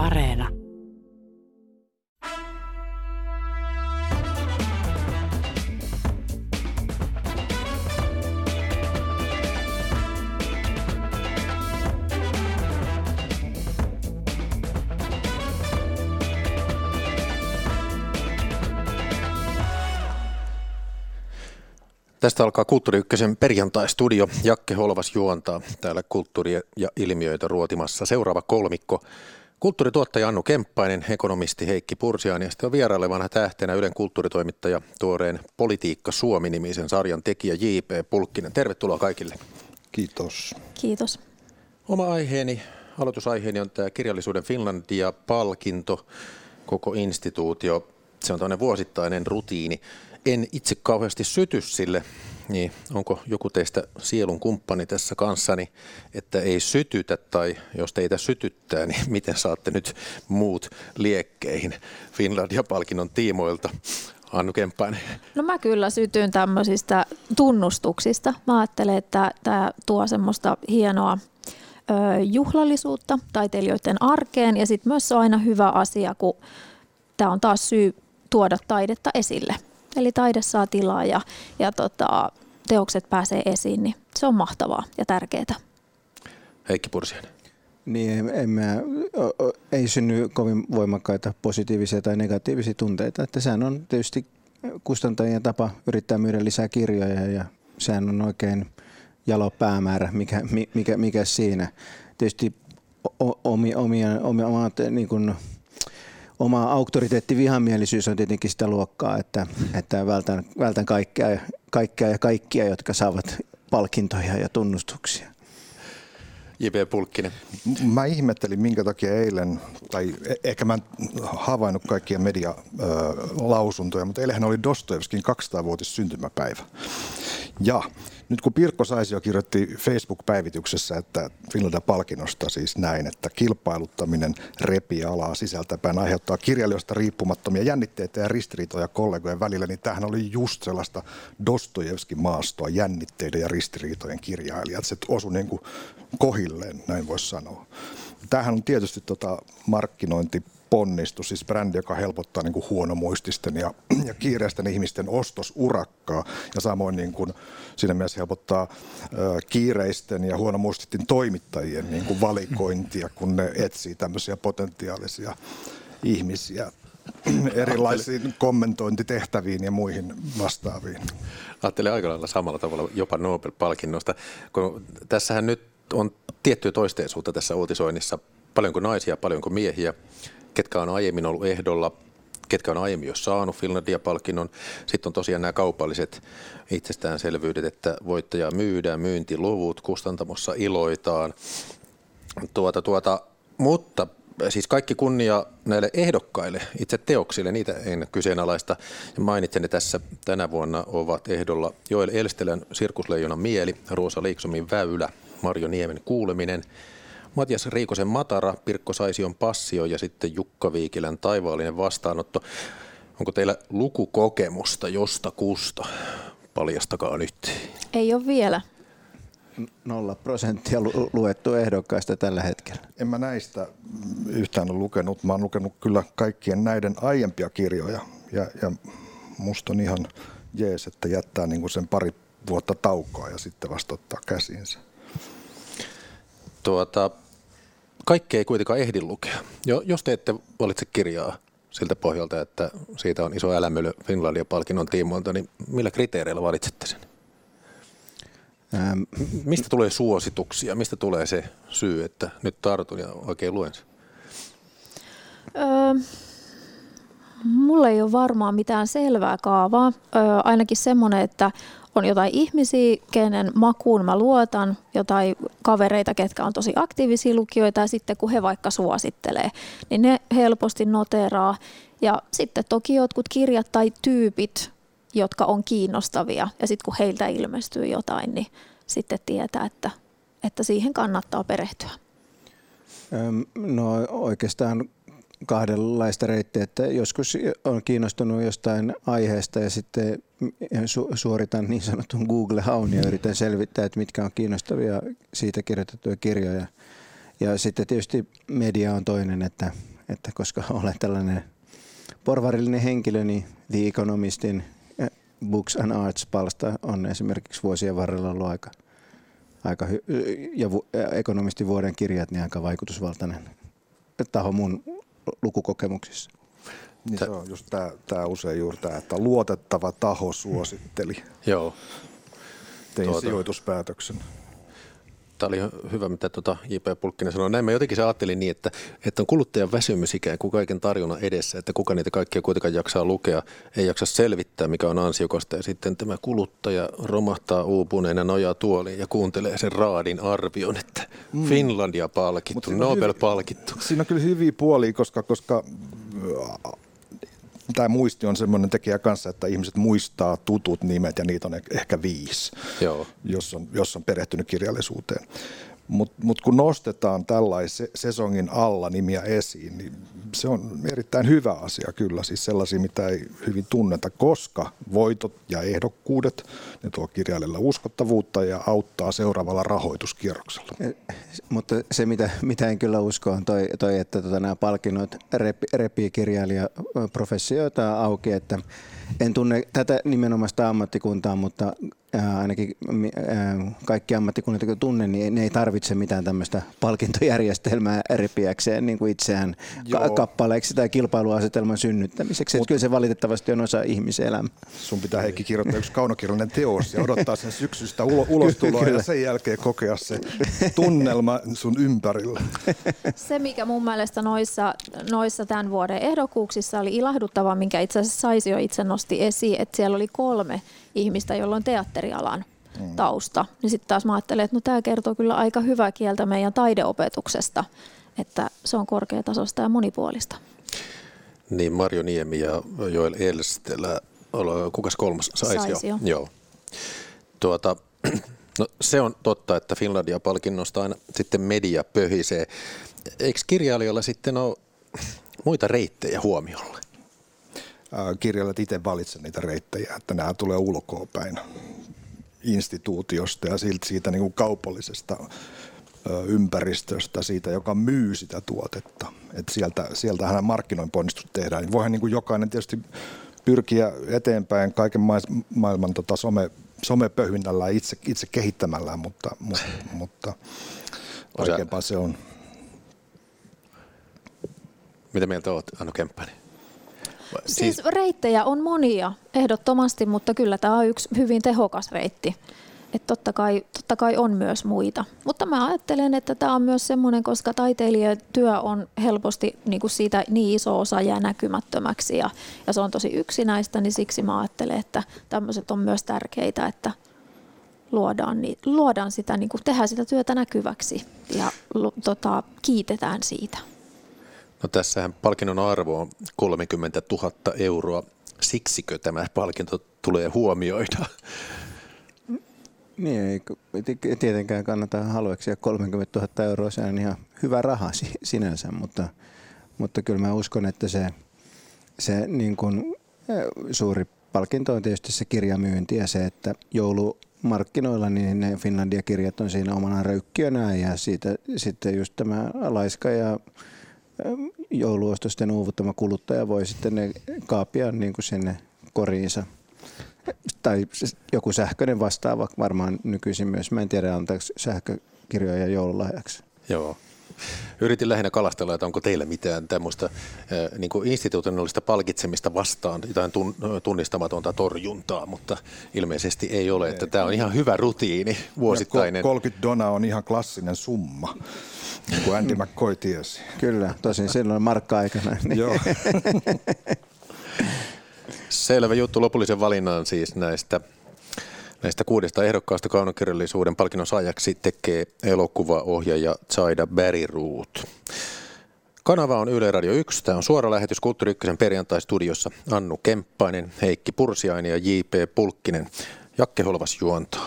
Areena. Tästä alkaa Kulttuuri Ykkösen perjantai-studio. Jakke Holvas juontaa täällä kulttuuria ja ilmiöitä ruotimassa. Seuraava kolmikko. Kulttuurituottaja Annu Kemppainen, ekonomisti Heikki Pursiaan ja sitten on vierailevana tähtenä Ylen kulttuuritoimittaja tuoreen Politiikka Suomi-nimisen sarjan tekijä J.P. Pulkkinen. Tervetuloa kaikille. Kiitos. Kiitos. Oma aiheeni, aloitusaiheeni on tämä kirjallisuuden Finlandia-palkinto, koko instituutio. Se on tämmöinen vuosittainen rutiini en itse kauheasti syty sille, niin onko joku teistä sielun kumppani tässä kanssani, että ei sytytä tai jos teitä sytyttää, niin miten saatte nyt muut liekkeihin Finlandia-palkinnon tiimoilta? Annu Kemppainen. No mä kyllä sytyn tämmöisistä tunnustuksista. Mä ajattelen, että tämä tuo semmoista hienoa juhlallisuutta taiteilijoiden arkeen ja sitten myös se on aina hyvä asia, kun tämä on taas syy tuoda taidetta esille – Eli taide saa tilaa ja, ja tota, teokset pääsee esiin, niin se on mahtavaa ja tärkeää. Heikki Pursiainen. Niin, en mä, ei synny kovin voimakkaita positiivisia tai negatiivisia tunteita. Että sehän on tietysti kustantajien tapa yrittää myydä lisää kirjoja ja sehän on oikein jalo päämäärä, mikä, mikä, mikä siinä. Tietysti omia, omia, omia, omat niin kuin, oma auktoriteetti vihamielisyys on tietenkin sitä luokkaa, että, että vältän, vältän kaikkea, kaikkea ja kaikkia, jotka saavat palkintoja ja tunnustuksia. J.P. Pulkkinen. Mä ihmettelin, minkä takia eilen, tai e- ehkä mä en havainnut kaikkia medialausuntoja, mutta eilähän oli Dostojevskin 200-vuotis syntymäpäivä. Ja nyt kun Pirkko Saisio kirjoitti Facebook-päivityksessä, että Finlandia palkinnosta siis näin, että kilpailuttaminen repii alaa sisältäpäin aiheuttaa kirjailijoista riippumattomia jännitteitä ja ristiriitoja kollegojen välillä, niin tämähän oli just sellaista Dostojevskin maastoa, jännitteiden ja ristiriitojen kirjailijat. Se osui niin kuin kohilleen, näin voisi sanoa. Tämähän on tietysti tota markkinointi ponnistus, siis brändi, joka helpottaa niin kuin huonomuististen ja, ja kiireisten ihmisten ostosurakkaa ja samoin niin kuin siinä mielessä helpottaa ö, kiireisten ja huonomuististen toimittajien niin kuin valikointia, kun ne etsii tämmöisiä potentiaalisia ihmisiä erilaisiin kommentointitehtäviin ja muihin vastaaviin. Ajattelen aika lailla samalla tavalla jopa Nobel-palkinnosta, kun tässähän nyt on tiettyä toisteisuutta tässä uutisoinnissa. Paljonko naisia, paljonko miehiä ketkä on aiemmin ollut ehdolla, ketkä on aiemmin jo saanut Finlandia-palkinnon. Sitten on tosiaan nämä kaupalliset itsestäänselvyydet, että voittaja myydään, myyntiluvut, kustantamossa iloitaan. Tuota, tuota, mutta siis kaikki kunnia näille ehdokkaille, itse teoksille, niitä en kyseenalaista. Mainitsen, että tässä tänä vuonna ovat ehdolla Joel Elstelän Sirkusleijonan mieli, Roosa Liiksomin väylä, Marjo Niemen kuuleminen, Matias Riikosen Matara, Pirkko Saision Passio ja sitten Jukka Viikilän Taivaallinen vastaanotto. Onko teillä lukukokemusta josta kusta? Paljastakaa nyt. Ei ole vielä. Nolla prosenttia lu- luettu ehdokkaista tällä hetkellä. En mä näistä yhtään ole lukenut. Mä oon lukenut kyllä kaikkien näiden aiempia kirjoja. Ja, ja musta on ihan jees, että jättää niin kuin sen pari vuotta taukoa ja sitten vasta ottaa käsiinsä. Tuota, kaikki ei kuitenkaan ehdi lukea. Jo, jos te ette valitse kirjaa siltä pohjalta, että siitä on iso älämölö Finlandia-palkinnon tiimoilta, niin millä kriteereillä valitsette sen? Ähm. Mistä tulee suosituksia? Mistä tulee se syy, että nyt tartun ja oikein luen sen? Öö, mulla ei ole varmaan mitään selvää kaavaa. Öö, ainakin semmoinen, että on jotain ihmisiä, kenen makuun mä luotan, jotain kavereita, ketkä on tosi aktiivisia lukijoita ja sitten kun he vaikka suosittelee, niin ne helposti noteraa. Ja sitten toki jotkut kirjat tai tyypit, jotka on kiinnostavia ja sitten kun heiltä ilmestyy jotain, niin sitten tietää, että, että siihen kannattaa perehtyä. No oikeastaan kahdenlaista reittiä, että joskus on kiinnostunut jostain aiheesta ja sitten su- suoritan niin sanotun Google-haun ja yritän selvittää, että mitkä on kiinnostavia siitä kirjoitettuja kirjoja. Ja sitten tietysti media on toinen, että, että koska olen tällainen porvarillinen henkilö, niin The Economistin eh, Books and Arts-palsta on esimerkiksi vuosien varrella ollut aika, aika hy- ja ekonomistin vuoden kirjat niin aika vaikutusvaltainen taho mun lukukokemuksissa. Niin se on just tämä, tämä usein juuri tämä, että luotettava taho suositteli. Joo. Tein tuota. sijoituspäätöksen. Tämä oli hyvä, mitä tuota J.P. Pulkkinen sanoi. Näin mä jotenkin se ajattelin niin, että, että on kuluttajan väsymys ikään kuin kaiken tarjonnan edessä, että kuka niitä kaikkia kuitenkaan jaksaa lukea, ei jaksa selvittää, mikä on ansiokasta. Ja sitten tämä kuluttaja romahtaa uupuneena nojaa tuoliin ja kuuntelee sen raadin arvion, että mm. Finlandia palkittu, Nobel palkittu. Siinä on kyllä hyviä puolia, koska, koska tämä muisti on semmoinen tekijä kanssa, että ihmiset muistaa tutut nimet ja niitä on ehkä viisi, Joo. Jos, on, jos on perehtynyt kirjallisuuteen. Mutta mut kun nostetaan tällaisen sesongin alla nimiä esiin, niin se on erittäin hyvä asia kyllä, siis sellaisia, mitä ei hyvin tunneta, koska voitot ja ehdokkuudet, ne tuo kirjailijalle uskottavuutta ja auttaa seuraavalla rahoituskierroksella. Eh, mutta se, mitä, mitä en kyllä usko, on toi, toi että tota, nämä palkinnot repii kirjailijaprofessioita auki, että en tunne tätä nimenomaista ammattikuntaa, mutta ää, ainakin ää, kaikki ammattikunnat, jotka tunnen, niin ne ei tarvitse mitään tämmöistä palkintojärjestelmää repiäkseen niin kuin itseään ka- kappaleeksi tai kilpailuasetelman synnyttämiseksi. Mut, kyllä se valitettavasti on osa ihmiselämää. Sun pitää Heikki kirjoittaa yksi kaunokirjallinen teos ja odottaa sen syksystä ulo- ulostuloa ja sen jälkeen kokea se tunnelma sun ympärillä. Se, mikä mun mielestä noissa, noissa tämän vuoden ehdokkuuksissa oli ilahduttava, minkä itse asiassa saisi jo itse nosti esiin, että siellä oli kolme ihmistä, jolla on teatterialan mm. tausta. Niin sitten taas mä ajattelen, että no tämä kertoo kyllä aika hyvää kieltä meidän taideopetuksesta, että se on korkeatasosta ja monipuolista. Niin, Marjo Niemi ja Joel Elstelä, kukas kolmas? Saisi, Saisi jo. Joo. Tuota, no, se on totta, että Finlandia-palkinnosta aina sitten media pöhisee. Eikö kirjailijalla sitten ole muita reittejä huomiolle? Kirjailijat itse valitse niitä reittejä, että nämä tulee ulkoa päin instituutiosta ja siltä siitä niin kuin kaupallisesta ympäristöstä, siitä, joka myy sitä tuotetta. Et sieltä, sieltähän markkinointiponnistus tehdään. Niin voihan niin kuin jokainen tietysti pyrkiä eteenpäin kaiken maailman tota some, somepöhvinnällä itse, itse kehittämällä, mutta, mutta, mutta vaikeampaa se on. Mitä mieltä olet, Anno Kemppäinen? Siis, siis reittejä on monia ehdottomasti, mutta kyllä tämä on yksi hyvin tehokas reitti. Että totta kai, totta kai on myös muita. Mutta mä ajattelen, että tämä on myös semmoinen, koska taiteilijatyö on helposti niin kuin siitä niin iso osa jää näkymättömäksi ja, ja se on tosi yksinäistä, niin siksi mä ajattelen, että tämmöiset on myös tärkeitä, että luodaan, niin, luodaan sitä, niin kuin tehdään sitä työtä näkyväksi ja tota, kiitetään siitä. No tässähän palkinnon arvo on 30 000 euroa. Siksikö tämä palkinto tulee huomioida? Niin, ei tietenkään kannata halveksia 30 000 euroa, se on ihan hyvä raha sinänsä, mutta, mutta kyllä mä uskon, että se, se niin kuin, suuri palkinto on tietysti se kirjamyynti ja se, että joulumarkkinoilla niin ne Finlandia-kirjat on siinä omana röykkiönään ja siitä sitten just tämä Laiska ja jouluostosten uuvuttama kuluttaja voi sitten ne kaapia niin kuin sinne koriinsa. Tai joku sähköinen vastaava varmaan nykyisin myös. Mä en tiedä, antaako sähkökirjoja joululahjaksi. Joo. Yritin lähinnä kalastella, että onko teillä mitään tämmöistä niin kuin institutionaalista palkitsemista vastaan, jotain tunnistamatonta torjuntaa, mutta ilmeisesti ei ole. Että tämä on ihan hyvä rutiini vuosittainen. 30 dona on ihan klassinen summa. Niin kuin Andy McCoy tiesi. Kyllä, tosin silloin markka-aikana. Niin. Joo. Selvä juttu lopullisen valinnan siis näistä Näistä kuudesta ehdokkaasta kaunokirjallisuuden palkinnon saajaksi tekee elokuvaohjaaja Zaida Bäriruut. Kanava on Yle Radio 1. Tämä on suora lähetys Kulttuuri 1 perjantai-studiossa. Annu Kemppainen, Heikki Pursiainen ja J.P. Pulkkinen. Jakke Holvas juontaa.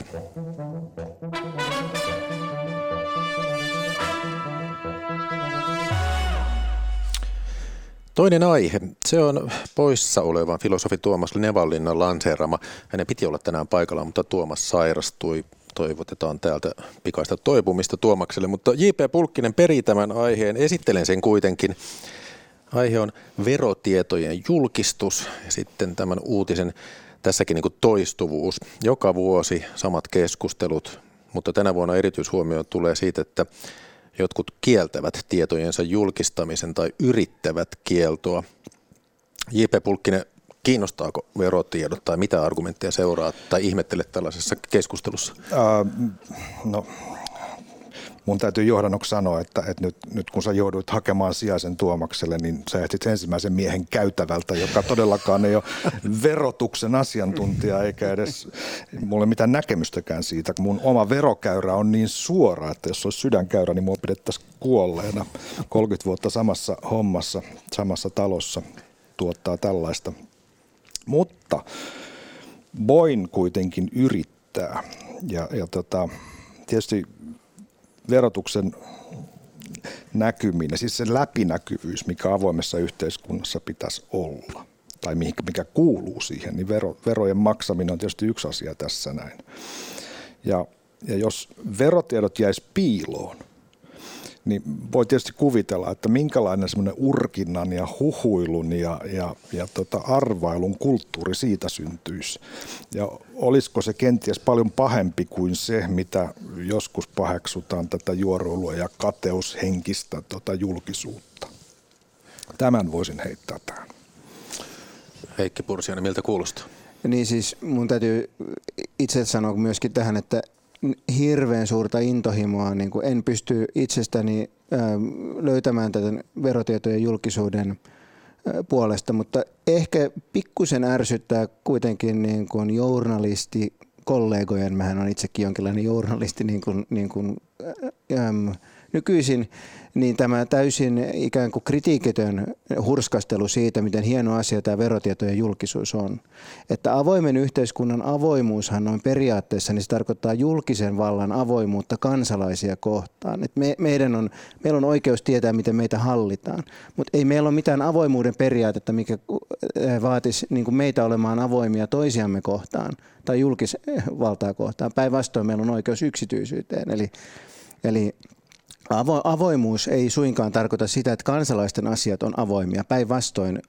Toinen aihe, se on poissa olevan filosofi Tuomas Nevallinnan lanseerama. Hänen piti olla tänään paikalla, mutta Tuomas sairastui. Toivotetaan täältä pikaista toipumista Tuomakselle, mutta J.P. Pulkkinen peri tämän aiheen. Esittelen sen kuitenkin. Aihe on verotietojen julkistus ja sitten tämän uutisen tässäkin niin toistuvuus. Joka vuosi samat keskustelut, mutta tänä vuonna erityishuomio tulee siitä, että jotkut kieltävät tietojensa julkistamisen tai yrittävät kieltoa. J.P. Pulkkinen, kiinnostaako verotiedot tai mitä argumentteja seuraa tai ihmettelet tällaisessa keskustelussa? Uh, no mun täytyy johdannoksi sanoa, että, että nyt, nyt kun sä jouduit hakemaan sijaisen Tuomakselle, niin sä etsit ensimmäisen miehen käytävältä, joka todellakaan ei ole verotuksen asiantuntija eikä edes mulle mitään näkemystäkään siitä. Mun oma verokäyrä on niin suora, että jos olisi sydänkäyrä, niin mua pidettäisiin kuolleena 30 vuotta samassa hommassa, samassa talossa tuottaa tällaista. Mutta voin kuitenkin yrittää. Ja, ja tota, tietysti verotuksen näkyminen, siis se läpinäkyvyys, mikä avoimessa yhteiskunnassa pitäisi olla, tai mikä kuuluu siihen, niin vero, verojen maksaminen on tietysti yksi asia tässä näin. Ja, ja jos verotiedot jäisi piiloon, niin voi tietysti kuvitella, että minkälainen semmoinen urkinnan ja huhuilun ja, ja, ja tota arvailun kulttuuri siitä syntyisi. Ja olisiko se kenties paljon pahempi kuin se, mitä joskus paheksutaan tätä juoroilua ja kateushenkistä tota julkisuutta. Tämän voisin heittää tähän. Heikki Pursiainen, miltä kuulostaa? Niin siis mun täytyy itse sanoa myöskin tähän, että hirveän suurta intohimoa. Niin kuin en pysty itsestäni löytämään tätä verotietojen julkisuuden puolesta, mutta ehkä pikkusen ärsyttää kuitenkin niin kuin journalisti kollegojen, mähän on itsekin jonkinlainen journalisti niin kuin, niin kuin, äm, nykyisin, niin tämä täysin ikään kuin kritiikitön hurskastelu siitä, miten hieno asia tämä verotietojen julkisuus on. Että avoimen yhteiskunnan avoimuushan on periaatteessa, niin se tarkoittaa julkisen vallan avoimuutta kansalaisia kohtaan. että me, meidän on, meillä on oikeus tietää, miten meitä hallitaan, mutta ei meillä ole mitään avoimuuden periaatetta, mikä äh, vaatisi niin meitä olemaan avoimia toisiamme kohtaan tai julkisvaltaa kohtaan. Päinvastoin meillä on oikeus yksityisyyteen. Eli, eli Avo, avoimuus ei suinkaan tarkoita sitä, että kansalaisten asiat on avoimia. Päinvastoin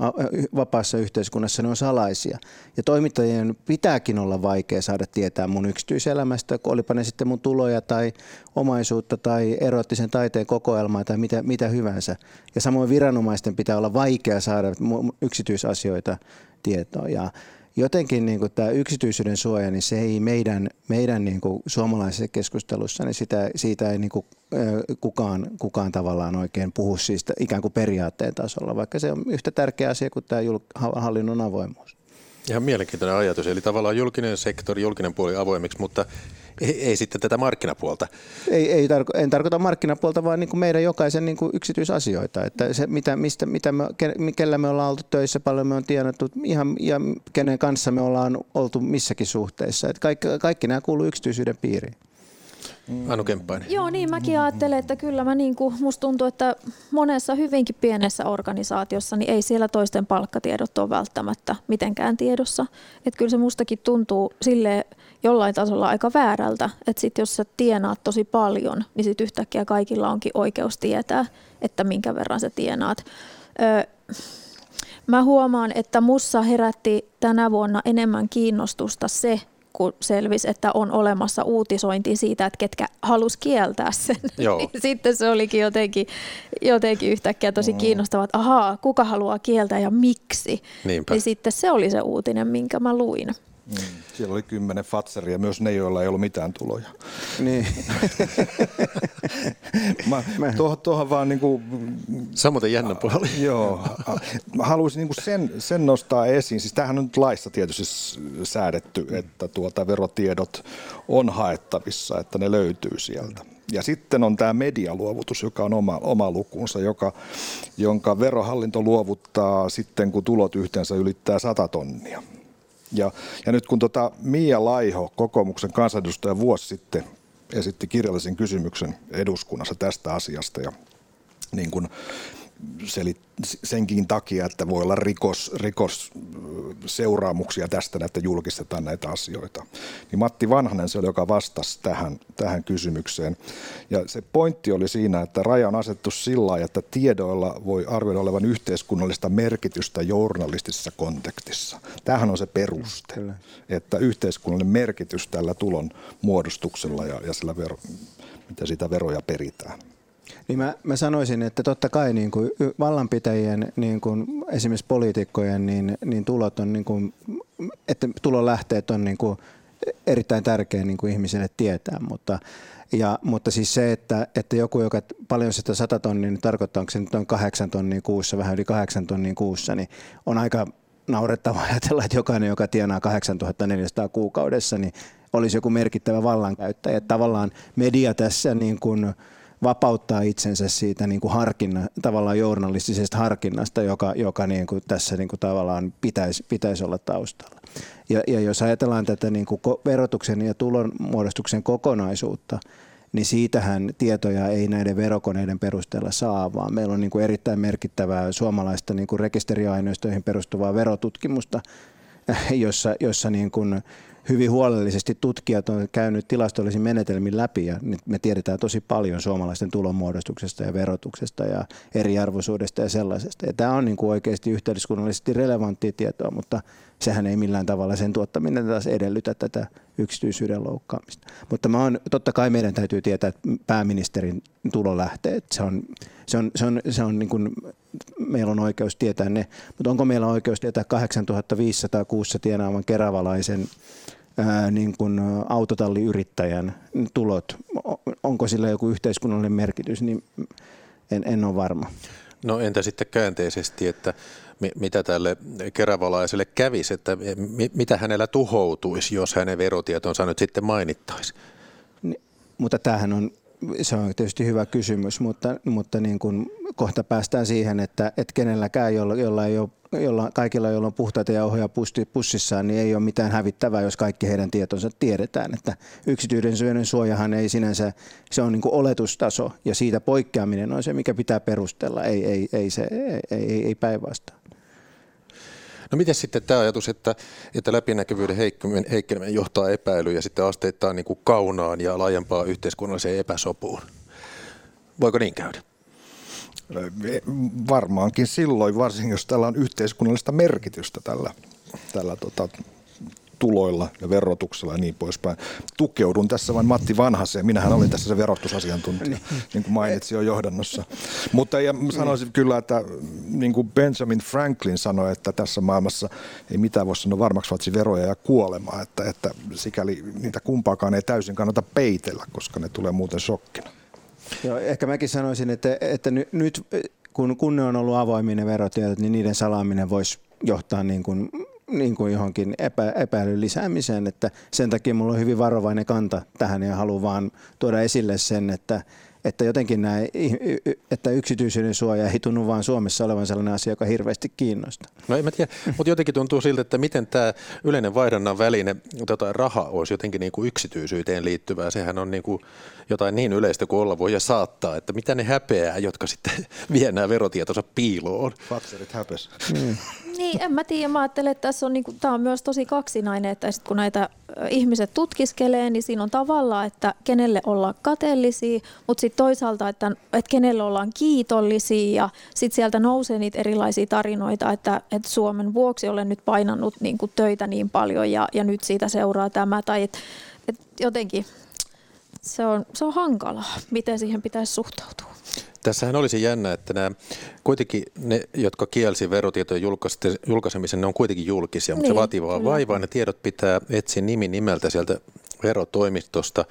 vapaassa yhteiskunnassa ne on salaisia. Ja toimittajien pitääkin olla vaikea saada tietää mun yksityiselämästä, olipa ne sitten mun tuloja tai omaisuutta tai erottisen taiteen kokoelmaa tai mitä, mitä hyvänsä. Ja samoin viranomaisten pitää olla vaikea saada yksityisasioita tietoa. Ja jotenkin niin kuin tämä yksityisyyden suoja, niin se ei meidän, meidän niin kuin suomalaisessa keskustelussa, niin sitä, siitä ei niin kuin, kukaan, kukaan tavallaan oikein puhu siis ikään kuin periaatteen tasolla, vaikka se on yhtä tärkeä asia kuin tämä hallinnon avoimuus. Ihan mielenkiintoinen ajatus. Eli tavallaan julkinen sektori, julkinen puoli avoimiksi, mutta ei, ei sitten tätä markkinapuolta. Ei, ei tarko, en tarkoita markkinapuolta, vaan niin kuin meidän jokaisen niin kuin yksityisasioita. Että se, mitä, mistä, mitä me, kellä me ollaan oltu töissä, paljon me on tienattu ihan, ja kenen kanssa me ollaan oltu missäkin suhteessa. Että kaikki, kaikki nämä kuuluu yksityisyyden piiriin. Mm. Anu Kemppainen. Joo, niin mäkin ajattelen, että kyllä mä niin kuin, musta tuntuu, että monessa hyvinkin pienessä organisaatiossa niin ei siellä toisten palkkatiedot ole välttämättä mitenkään tiedossa. Että kyllä se mustakin tuntuu sille jollain tasolla aika väärältä, että sit jos sä tienaat tosi paljon, niin sit yhtäkkiä kaikilla onkin oikeus tietää, että minkä verran sä tienaat. Öö, mä huomaan, että mussa herätti tänä vuonna enemmän kiinnostusta se, kun selvisi, että on olemassa uutisointi siitä, että ketkä halus kieltää sen. Joo. Niin sitten se olikin jotenkin, jotenkin yhtäkkiä tosi mm. kiinnostavaa, että ahaa, kuka haluaa kieltää ja miksi. Niinpä. Niin sitten se oli se uutinen, minkä mä luin. Mm. Siellä oli kymmenen fatseria, myös ne, joilla ei ollut mitään tuloja. Niin. mä, tuohon, tuohon vaan niin kuin, Samoin jännä puoli. Joo. Mä haluaisin niin kuin sen, sen nostaa esiin. Siis tämähän on nyt laissa tietysti säädetty, että tuota verotiedot on haettavissa, että ne löytyy sieltä. Ja sitten on tämä medialuovutus, joka on oma, oma lukunsa, joka, jonka verohallinto luovuttaa sitten, kun tulot yhteensä ylittää 100 tonnia. Ja, ja nyt kun tota Mia Laiho, kokoomuksen kansanedustaja vuosi sitten esitti kirjallisen kysymyksen eduskunnassa tästä asiasta ja niin selit, senkin takia, että voi olla rikos, rikos seuraamuksia tästä, että julkistetaan näitä asioita. Niin Matti Vanhanen se oli, joka vastasi tähän, tähän kysymykseen. Ja se pointti oli siinä, että raja on asettu sillä lailla, että tiedoilla voi arvioida olevan yhteiskunnallista merkitystä journalistisessa kontekstissa. Tämähän on se peruste, Kyllä. että yhteiskunnallinen merkitys tällä tulon muodostuksella ja, ja sillä vero, mitä siitä veroja peritään. Niin mä, mä sanoisin, että totta kai niin kuin vallanpitäjien, niin kuin esimerkiksi poliitikkojen, niin, niin tulot on, niin kuin, että tulonlähteet on niin kuin erittäin tärkeä niin kuin ihmisille tietää, mutta, ja, mutta siis se, että, että joku, joka paljon sitä 100 tonnia, niin tarkoittaa, onko se nyt on 8 tonnia kuussa, vähän yli 8 tonnia kuussa, niin on aika naurettava ajatella, että jokainen, joka tienaa 8400 kuukaudessa, niin olisi joku merkittävä vallankäyttäjä. Tavallaan media tässä niin kuin, vapauttaa itsensä siitä niin kuin harkinna, tavallaan journalistisesta harkinnasta, joka, joka niin kuin tässä niin kuin tavallaan pitäisi, pitäisi olla taustalla. Ja, ja jos ajatellaan tätä niin kuin verotuksen ja tulonmuodostuksen kokonaisuutta, niin siitähän tietoja ei näiden verokoneiden perusteella saa, vaan meillä on niin kuin erittäin merkittävää suomalaista niin kuin rekisteriaineistoihin perustuvaa verotutkimusta, jossa, jossa niin kuin hyvin huolellisesti tutkijat on käynyt tilastollisin menetelmin läpi ja nyt me tiedetään tosi paljon suomalaisten tulonmuodostuksesta ja verotuksesta ja eriarvoisuudesta ja sellaisesta. Ja tämä on niin kuin oikeasti yhteiskunnallisesti relevanttia tietoa, mutta sehän ei millään tavalla sen tuottaminen taas edellytä tätä yksityisyyden loukkaamista. Mutta mä on, totta kai meidän täytyy tietää että pääministerin tulolähteet. Se on, se on, se on, se on niin kuin, meillä on oikeus tietää ne, mutta onko meillä oikeus tietää 8500 kuussa tienaavan keravalaisen ää, niin kuin autotalliyrittäjän tulot, onko sillä joku yhteiskunnallinen merkitys, niin en, en ole varma. No entä sitten käänteisesti, että mitä tälle keravalaiselle kävisi, että mitä hänellä tuhoutuisi, jos hänen verotietonsa nyt sitten mainittaisi? Niin, mutta tämähän on se on tietysti hyvä kysymys, mutta, mutta niin kuin kohta päästään siihen, että, että kenelläkään, jolla, jolla ei ole, jolla, kaikilla, joilla on puhtaita jauhoja pussissaan, niin ei ole mitään hävittävää, jos kaikki heidän tietonsa tiedetään. Että yksityisyyden suojahan ei sinänsä, se on niin kuin oletustaso ja siitä poikkeaminen on se, mikä pitää perustella, ei, ei, ei, se, ei, ei, ei päinvastoin. No miten sitten tämä ajatus, että, että läpinäkyvyyden heikkeneminen johtaa epäilyyn ja sitten asteittain niin kuin kaunaan ja laajempaan yhteiskunnalliseen epäsopuun? Voiko niin käydä? Varmaankin silloin, varsinkin jos tällä on yhteiskunnallista merkitystä tällä, tällä tota, tuloilla ja verotuksella ja niin poispäin. Tukeudun tässä vain Matti Vanhaseen. Minähän olin tässä se verotusasiantuntija, niin, niin kuin mainitsin jo johdannossa. Mutta ja sanoisin kyllä, että niin kuin Benjamin Franklin sanoi, että tässä maailmassa ei mitään voi sanoa varmaksi vatsi veroja ja kuolemaa, että, että sikäli niitä kumpaakaan ei täysin kannata peitellä, koska ne tulee muuten shokkina. Joo, ehkä mäkin sanoisin, että, että nyt kun, kun ne on ollut avoiminen verotiedot, niin niiden salaaminen voisi johtaa niin kuin niin kuin johonkin epä, epäilyn lisäämiseen, että sen takia mulla on hyvin varovainen kanta tähän ja haluan vaan tuoda esille sen, että, että jotenkin nämä, että yksityisyyden suoja ei tunnu vaan Suomessa olevan sellainen asia, joka hirveästi kiinnostaa. No en mä tiedä, mutta jotenkin tuntuu siltä, että miten tämä yleinen vaihdannan väline, tota, raha olisi jotenkin niin kuin yksityisyyteen liittyvää. Sehän on niin kuin jotain niin yleistä kuin olla voi ja saattaa, että mitä ne häpeää, jotka sitten vie nämä verotietonsa piiloon. Fatserit häpes. Mm. Niin, en mä tiedä. Mä ajattelen, että tässä on, niin kuin, tämä on myös tosi kaksinainen, että sit kun näitä ihmiset tutkiskelee, niin siinä on tavallaan, että kenelle ollaan kateellisia, mutta sitten toisaalta, että, että kenelle ollaan kiitollisia ja sitten sieltä nousee niitä erilaisia tarinoita, että, että Suomen vuoksi olen nyt painannut niin kuin töitä niin paljon ja, ja nyt siitä seuraa tämä tai että, että jotenkin se on, se on hankalaa, miten siihen pitäisi suhtautua. Tässähän olisi jännä, että nämä kuitenkin ne, jotka kielsi verotietojen julkaisemisen, ne on kuitenkin julkisia, mutta niin, se vaatii vaan vaivaa. Ne tiedot pitää etsiä nimi nimeltä sieltä verotoimistosta.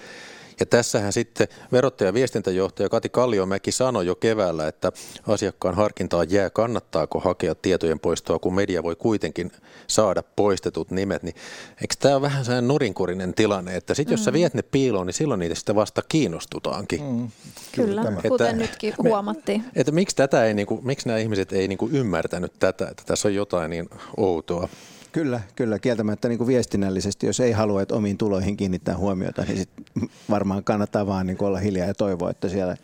Ja tässähän sitten verottaja viestintäjohtaja Kati Kalliomäki sanoi jo keväällä, että asiakkaan harkintaan jää, kannattaako hakea tietojen poistoa, kun media voi kuitenkin saada poistetut nimet. Niin eikö tämä ole vähän sellainen nurinkurinen tilanne, että sitten jos mm. sä viet ne piiloon, niin silloin niitä sitten vasta kiinnostutaankin. Mm. Kyllä, että, kuten nytkin huomattiin. Me, että miksi, tätä ei, niin kuin, miksi nämä ihmiset ei niin kuin ymmärtänyt tätä, että tässä on jotain niin outoa. Kyllä, kyllä. Kieltämättä niin kuin viestinnällisesti, jos ei halua, että omiin tuloihin kiinnittää huomiota, niin sit varmaan kannattaa vaan niin olla hiljaa ja toivoa, että siellä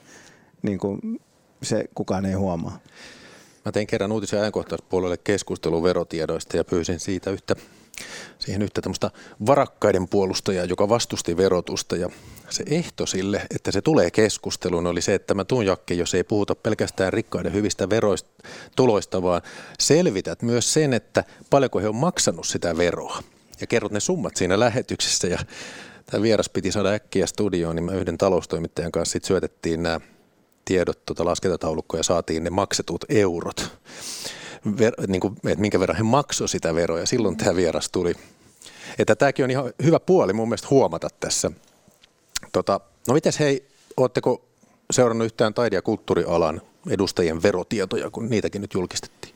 niin kuin se kukaan ei huomaa. Mä tein kerran uutisen ajankohtaispuolelle keskustelun verotiedoista ja pyysin siitä yhtä, siihen yhtä tämmöistä varakkaiden puolustajaa, joka vastusti verotusta. Ja se ehto sille, että se tulee keskusteluun, oli se, että mä tuun Jakke, jos ei puhuta pelkästään rikkaiden hyvistä veroista, tuloista, vaan selvität myös sen, että paljonko he on maksanut sitä veroa. Ja kerrot ne summat siinä lähetyksessä. Ja tämä vieras piti saada äkkiä studioon, niin mä yhden taloustoimittajan kanssa sit syötettiin nämä tiedot tuota laskentataulukkoja ja saatiin ne maksetut eurot. Ver, niin kuin, että minkä verran he maksoivat sitä veroa ja silloin tämä vieras tuli. Että tämäkin on ihan hyvä puoli mun mielestä huomata tässä. Tota, no mites hei, ootteko seurannut yhtään taide- ja kulttuurialan edustajien verotietoja, kun niitäkin nyt julkistettiin?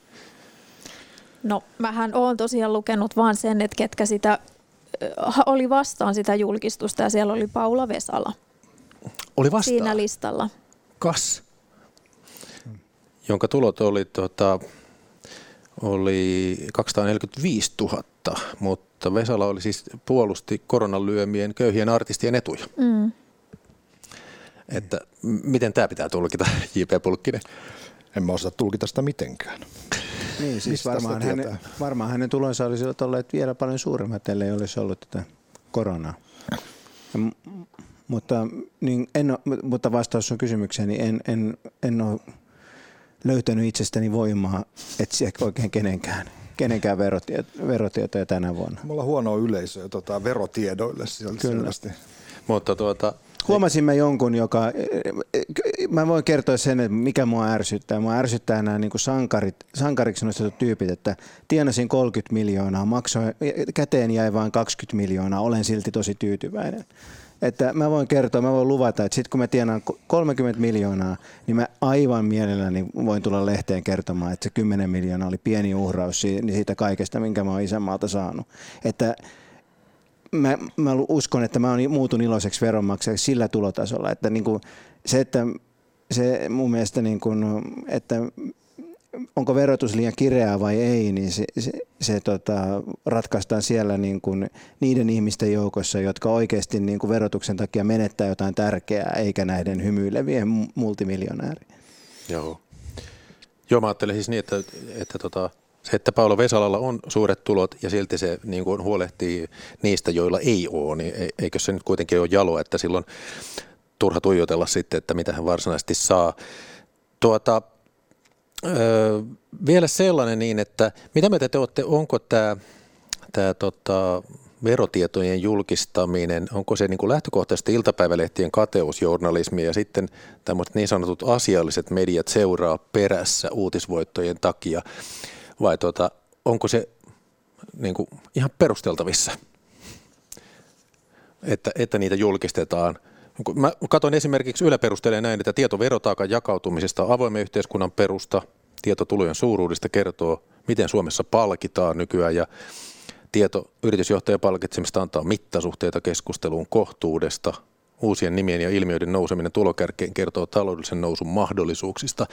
No, mähän olen tosiaan lukenut vaan sen, että ketkä sitä oli vastaan sitä julkistusta ja siellä oli Paula Vesala. Oli vastaan? Siinä listalla. Kas, jonka tulot oli, tota, oli 245 000, mutta Vesala oli siis puolusti koronan lyömien köyhien artistien etuja. Mm. Että miten tämä pitää tulkita, J.P. Pulkkinen? En mä osaa tulkita sitä mitenkään. Niin, siis varmaan hänen, varmaan hänen tulonsa olisivat olleet vielä paljon suuremmat, ellei olisi ollut tätä koronaa. Ja, mutta, niin en ole, mutta vastaus on kysymykseen, niin en, en, en ole löytänyt itsestäni voimaa etsiä oikein kenenkään kenenkään verotietoja tänä vuonna. Mulla on huonoa yleisöä tota, verotiedoille selvästi. Mutta tuota, Huomasimme jonkun, joka, mä voin kertoa sen, että mikä mua ärsyttää. Mua ärsyttää nämä niin kuin sankarit, sankariksi nostetut tyypit, että tienasin 30 miljoonaa, maksoin, käteen jäi vain 20 miljoonaa, olen silti tosi tyytyväinen. Että mä voin kertoa, mä voin luvata, että sitten kun mä tienaan 30 miljoonaa, niin mä aivan mielelläni voin tulla lehteen kertomaan, että se 10 miljoonaa oli pieni uhraus siitä kaikesta, minkä mä oon isänmaalta saanut. Että mä, mä uskon, että mä oon muutun iloiseksi veronmaksajaksi sillä tulotasolla, että niin kuin se, että se mun mielestä, niin kuin, että onko verotus liian kireää vai ei, niin se, se, se tota, ratkaistaan siellä niin kuin niiden ihmisten joukossa, jotka oikeasti niin kuin verotuksen takia menettää jotain tärkeää, eikä näiden hymyilevien multimiljonääri. Joo. Joo, mä ajattelen siis niin, että, että tota, se, että Paolo Vesalalla on suuret tulot ja silti se niin kuin huolehtii niistä, joilla ei ole, niin e, eikö se nyt kuitenkin ole jalo, että silloin turha tuijotella sitten, että mitä hän varsinaisesti saa. Tuota, öö, vielä sellainen niin, että mitä mieltä te olette, onko tämä, tämä tota, verotietojen julkistaminen, onko se niin kuin lähtökohtaisesti iltapäivälehtien kateusjournalismi ja sitten tämmöiset niin sanotut asialliset mediat seuraa perässä uutisvoittojen takia vai tuota, onko se niin kuin ihan perusteltavissa, että, että niitä julkistetaan. Mä katson esimerkiksi Yle perustelee näin, että tieto verotaakan jakautumisesta avoimen yhteiskunnan perusta, tietotulojen suuruudesta kertoo, miten Suomessa palkitaan nykyään ja tieto yritysjohtajan palkitsemista antaa mittasuhteita keskusteluun kohtuudesta, uusien nimien ja ilmiöiden nouseminen tulokärkeen kertoo taloudellisen nousun mahdollisuuksista.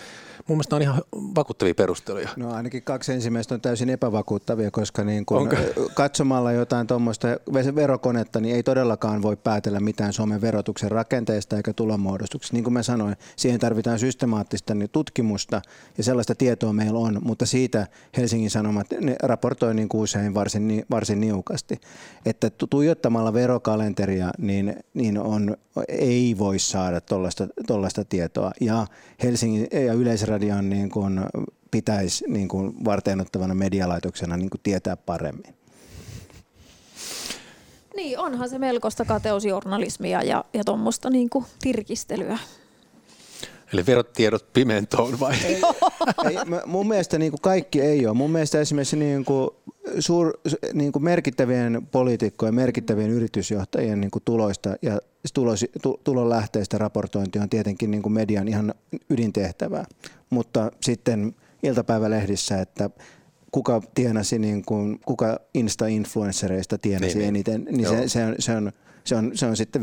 Mun mielestä on ihan vakuuttavia perusteluja. No ainakin kaksi ensimmäistä on täysin epävakuuttavia, koska niin kun katsomalla jotain tuommoista verokonetta, niin ei todellakaan voi päätellä mitään Suomen verotuksen rakenteesta eikä tulonmuodostuksesta. Niin kuin mä sanoin, siihen tarvitaan systemaattista niin tutkimusta ja sellaista tietoa meillä on, mutta siitä Helsingin Sanomat ne raportoi niin kuin usein varsin, varsin niukasti. Että tuijottamalla verokalenteria niin, niin on ei voi saada tuollaista tietoa. Ja Helsingin ja Yleisradion niin kuin pitäisi niin kuin varteenottavana medialaitoksena niin kuin tietää paremmin. Niin, onhan se melkoista kateusjournalismia ja, ja tuommoista niin tirkistelyä. Eli verotiedot pimentoon vai? Ei, ei, mun mielestä niin kuin kaikki ei ole. Mun mielestä esimerkiksi niin kuin suur, niin kuin merkittävien poliitikkojen, merkittävien yritysjohtajien niin kuin tuloista ja tulos, tulon lähteistä raportointi on tietenkin niin kuin median ihan ydintehtävää. Mutta sitten iltapäivälehdissä, että kuka tienasi, niin kuin, kuka Insta-influenssereista tienasi niin, niin. eniten, niin se, se, on, se, on, se, on, se on sitten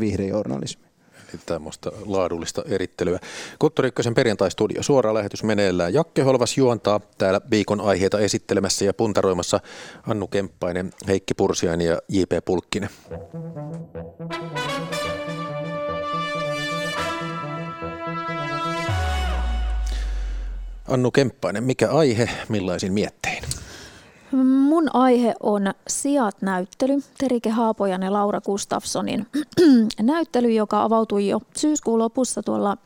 vihreäjournalismi tämmöistä laadullista erittelyä. Kulttuuri perjantai-studio, suora lähetys meneillään. Jakke Holvas juontaa täällä viikon aiheita esittelemässä ja puntaroimassa Annu Kemppainen, Heikki Pursiainen ja J.P. Pulkkinen. Annu Kemppainen, mikä aihe, millaisin miettein? Mun aihe on Sijat-näyttely, Terike Haapojan ja Laura Gustafssonin näyttely, joka avautui jo syyskuun lopussa tuolla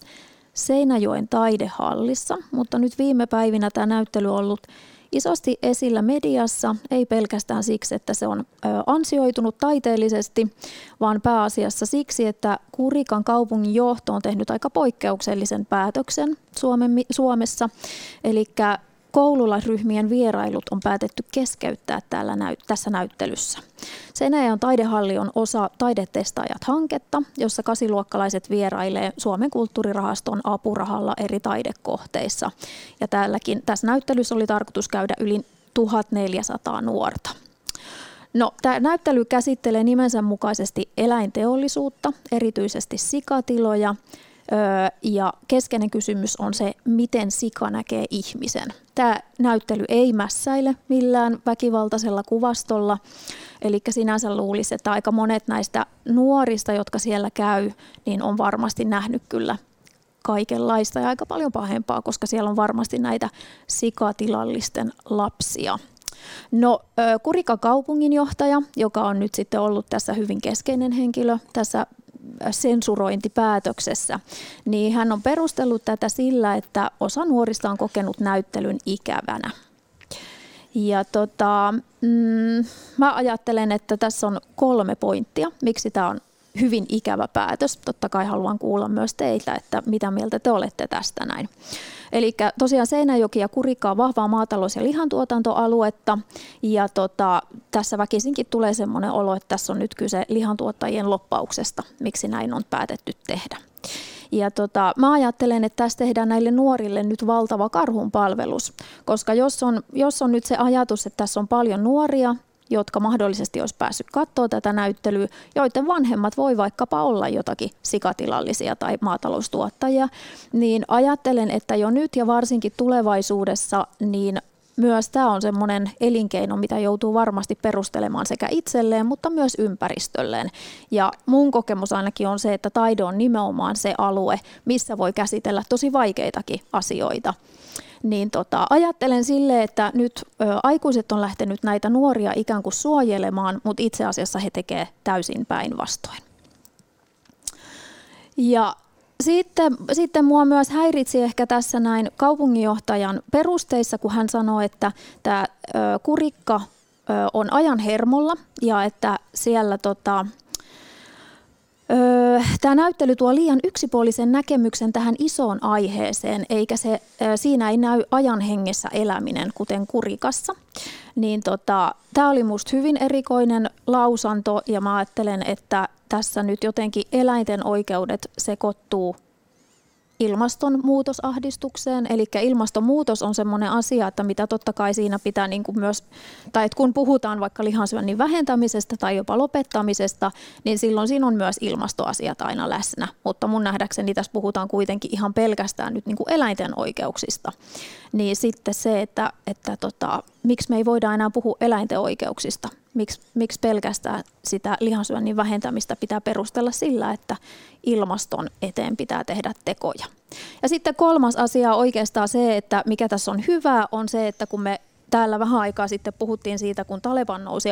Seinäjoen taidehallissa, mutta nyt viime päivinä tämä näyttely on ollut isosti esillä mediassa, ei pelkästään siksi, että se on ansioitunut taiteellisesti, vaan pääasiassa siksi, että Kurikan kaupungin johto on tehnyt aika poikkeuksellisen päätöksen Suomessa. Eli koululaisryhmien vierailut on päätetty keskeyttää täällä näy- tässä näyttelyssä. Seinäjän taidehalli on osa Taidetestaajat-hanketta, jossa kasiluokkalaiset vierailee Suomen kulttuurirahaston apurahalla eri taidekohteissa. Ja täälläkin, tässä näyttelyssä oli tarkoitus käydä yli 1400 nuorta. No, tämä näyttely käsittelee nimensä mukaisesti eläinteollisuutta, erityisesti sikatiloja, ja keskeinen kysymys on se, miten sika näkee ihmisen. Tämä näyttely ei mässäile millään väkivaltaisella kuvastolla, eli sinänsä luulisi, että aika monet näistä nuorista, jotka siellä käy, niin on varmasti nähnyt kyllä kaikenlaista ja aika paljon pahempaa, koska siellä on varmasti näitä sikatilallisten lapsia. No Kurika kaupunginjohtaja, joka on nyt sitten ollut tässä hyvin keskeinen henkilö tässä sensurointipäätöksessä, niin hän on perustellut tätä sillä, että osa nuorista on kokenut näyttelyn ikävänä. Ja tota, mm, mä ajattelen, että tässä on kolme pointtia, miksi tämä on hyvin ikävä päätös. Totta kai haluan kuulla myös teiltä, että mitä mieltä te olette tästä näin. Eli tosiaan Seinäjoki ja Kurikka on vahvaa maatalous- ja lihantuotantoaluetta. Ja tota, tässä väkisinkin tulee sellainen olo, että tässä on nyt kyse lihantuottajien loppauksesta, miksi näin on päätetty tehdä. Ja tota, mä ajattelen, että tässä tehdään näille nuorille nyt valtava karhun palvelus, koska jos on, jos on nyt se ajatus, että tässä on paljon nuoria, jotka mahdollisesti olisi päässyt katsoa tätä näyttelyä, joiden vanhemmat voi vaikkapa olla jotakin sikatilallisia tai maataloustuottajia, niin ajattelen, että jo nyt ja varsinkin tulevaisuudessa niin myös tämä on semmoinen elinkeino, mitä joutuu varmasti perustelemaan sekä itselleen, mutta myös ympäristölleen. Ja mun kokemus ainakin on se, että taide on nimenomaan se alue, missä voi käsitellä tosi vaikeitakin asioita niin tota, ajattelen sille, että nyt ö, aikuiset on lähtenyt näitä nuoria ikään kuin suojelemaan, mutta itse asiassa he tekevät täysin päinvastoin. Ja sitten, sitten mua myös häiritsi ehkä tässä näin kaupunginjohtajan perusteissa, kun hän sanoi, että tämä kurikka on ajan hermolla ja että siellä tota, Tämä näyttely tuo liian yksipuolisen näkemyksen tähän isoon aiheeseen, eikä se, siinä ei näy ajan hengessä eläminen, kuten kurikassa. Niin tota, tämä oli minusta hyvin erikoinen lausanto ja mä ajattelen, että tässä nyt jotenkin eläinten oikeudet sekoittuu ilmastonmuutosahdistukseen. Eli ilmastonmuutos on sellainen asia, että mitä totta kai siinä pitää niin kuin myös, tai että kun puhutaan vaikka lihansyönnin vähentämisestä tai jopa lopettamisesta, niin silloin siinä on myös ilmastoasiat aina läsnä. Mutta mun nähdäkseni tässä puhutaan kuitenkin ihan pelkästään nyt niin kuin eläinten oikeuksista. Niin sitten se, että, että tota, miksi me ei voida enää puhua eläinten oikeuksista, miksi, miksi pelkästään sitä lihansyönnin vähentämistä pitää perustella sillä, että ilmaston eteen pitää tehdä tekoja. Ja sitten kolmas asia oikeastaan se, että mikä tässä on hyvää, on se, että kun me täällä vähän aikaa sitten puhuttiin siitä, kun Taleban nousi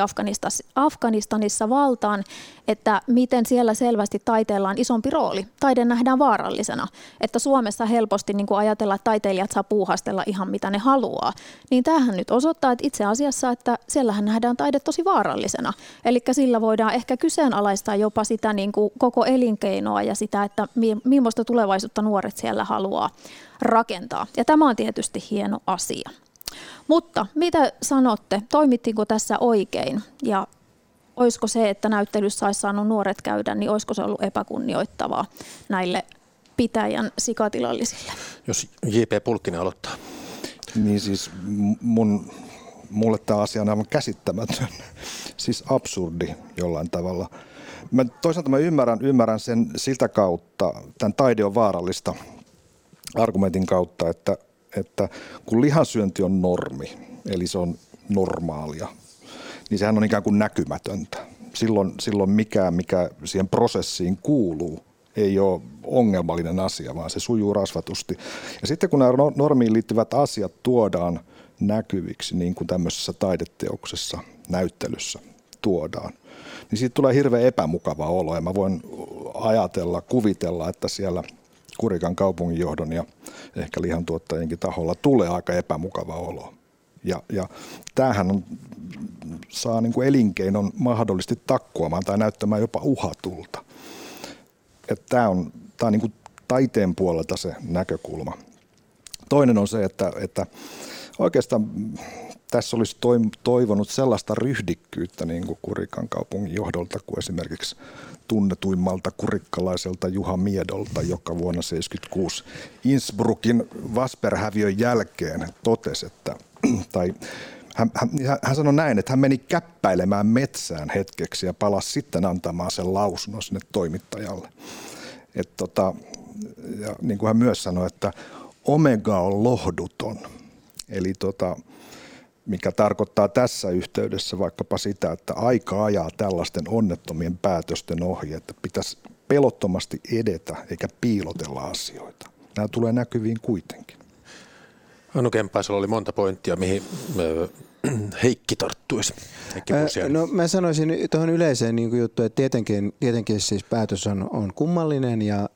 Afganistanissa valtaan, että miten siellä selvästi taiteella on isompi rooli. Taide nähdään vaarallisena. Että Suomessa helposti niin ajatellaan, että taiteilijat saa puuhastella ihan mitä ne haluaa. Niin tämähän nyt osoittaa, että itse asiassa, että siellähän nähdään taide tosi vaarallisena. Eli sillä voidaan ehkä kyseenalaistaa jopa sitä niin kuin koko elinkeinoa ja sitä, että millaista tulevaisuutta nuoret siellä haluaa rakentaa. Ja tämä on tietysti hieno asia. Mutta mitä sanotte, toimittiko tässä oikein ja olisiko se, että näyttelyssä olisi saanut nuoret käydä, niin olisiko se ollut epäkunnioittavaa näille pitäjän sikatilallisille? Jos J.P. Pulkkinen aloittaa. Niin siis mun, mulle tämä asia on aivan käsittämätön, siis absurdi jollain tavalla. Mä, toisaalta mä ymmärrän, ymmärrän sen siltä kautta, tämän taide on vaarallista argumentin kautta, että että kun lihansyönti on normi, eli se on normaalia, niin sehän on ikään kuin näkymätöntä. Silloin, silloin mikään, mikä siihen prosessiin kuuluu, ei ole ongelmallinen asia, vaan se sujuu rasvatusti. Ja sitten kun nämä normiin liittyvät asiat tuodaan näkyviksi, niin kuin tämmöisessä taideteoksessa, näyttelyssä tuodaan, niin siitä tulee hirveän epämukava olo. Ja mä voin ajatella, kuvitella, että siellä Kurikan kaupunginjohdon ja ehkä lihantuottajienkin taholla tulee aika epämukava olo. Ja, ja tämähän on, saa niin kuin elinkeinon mahdollisesti takkuamaan tai näyttämään jopa uhatulta. Tämä on, tämä on niin kuin taiteen puolelta se näkökulma. Toinen on se, että, että oikeastaan tässä olisi toivonut sellaista ryhdikkyyttä niin kuin Kurikan kaupungin johdolta kuin esimerkiksi tunnetuimmalta kurikkalaiselta Juha Miedolta, joka vuonna 1976 Innsbruckin Vasperhäviön jälkeen totesi, että, tai hän, hän, hän sanoi näin, että hän meni käppäilemään metsään hetkeksi ja palasi sitten antamaan sen lausunnon sinne toimittajalle. Et tota, ja niin kuin hän myös sanoi, että omega on lohduton. Eli tota, mikä tarkoittaa tässä yhteydessä vaikkapa sitä, että aika ajaa tällaisten onnettomien päätösten ohi, että pitäisi pelottomasti edetä eikä piilotella asioita. Nämä tulee näkyviin kuitenkin. Anu Kempaisella oli monta pointtia, mihin Heikki tarttuisi. Heikki no mä sanoisin tuohon yleiseen niin juttuun, että tietenkin, tietenkin siis päätös on, on kummallinen ja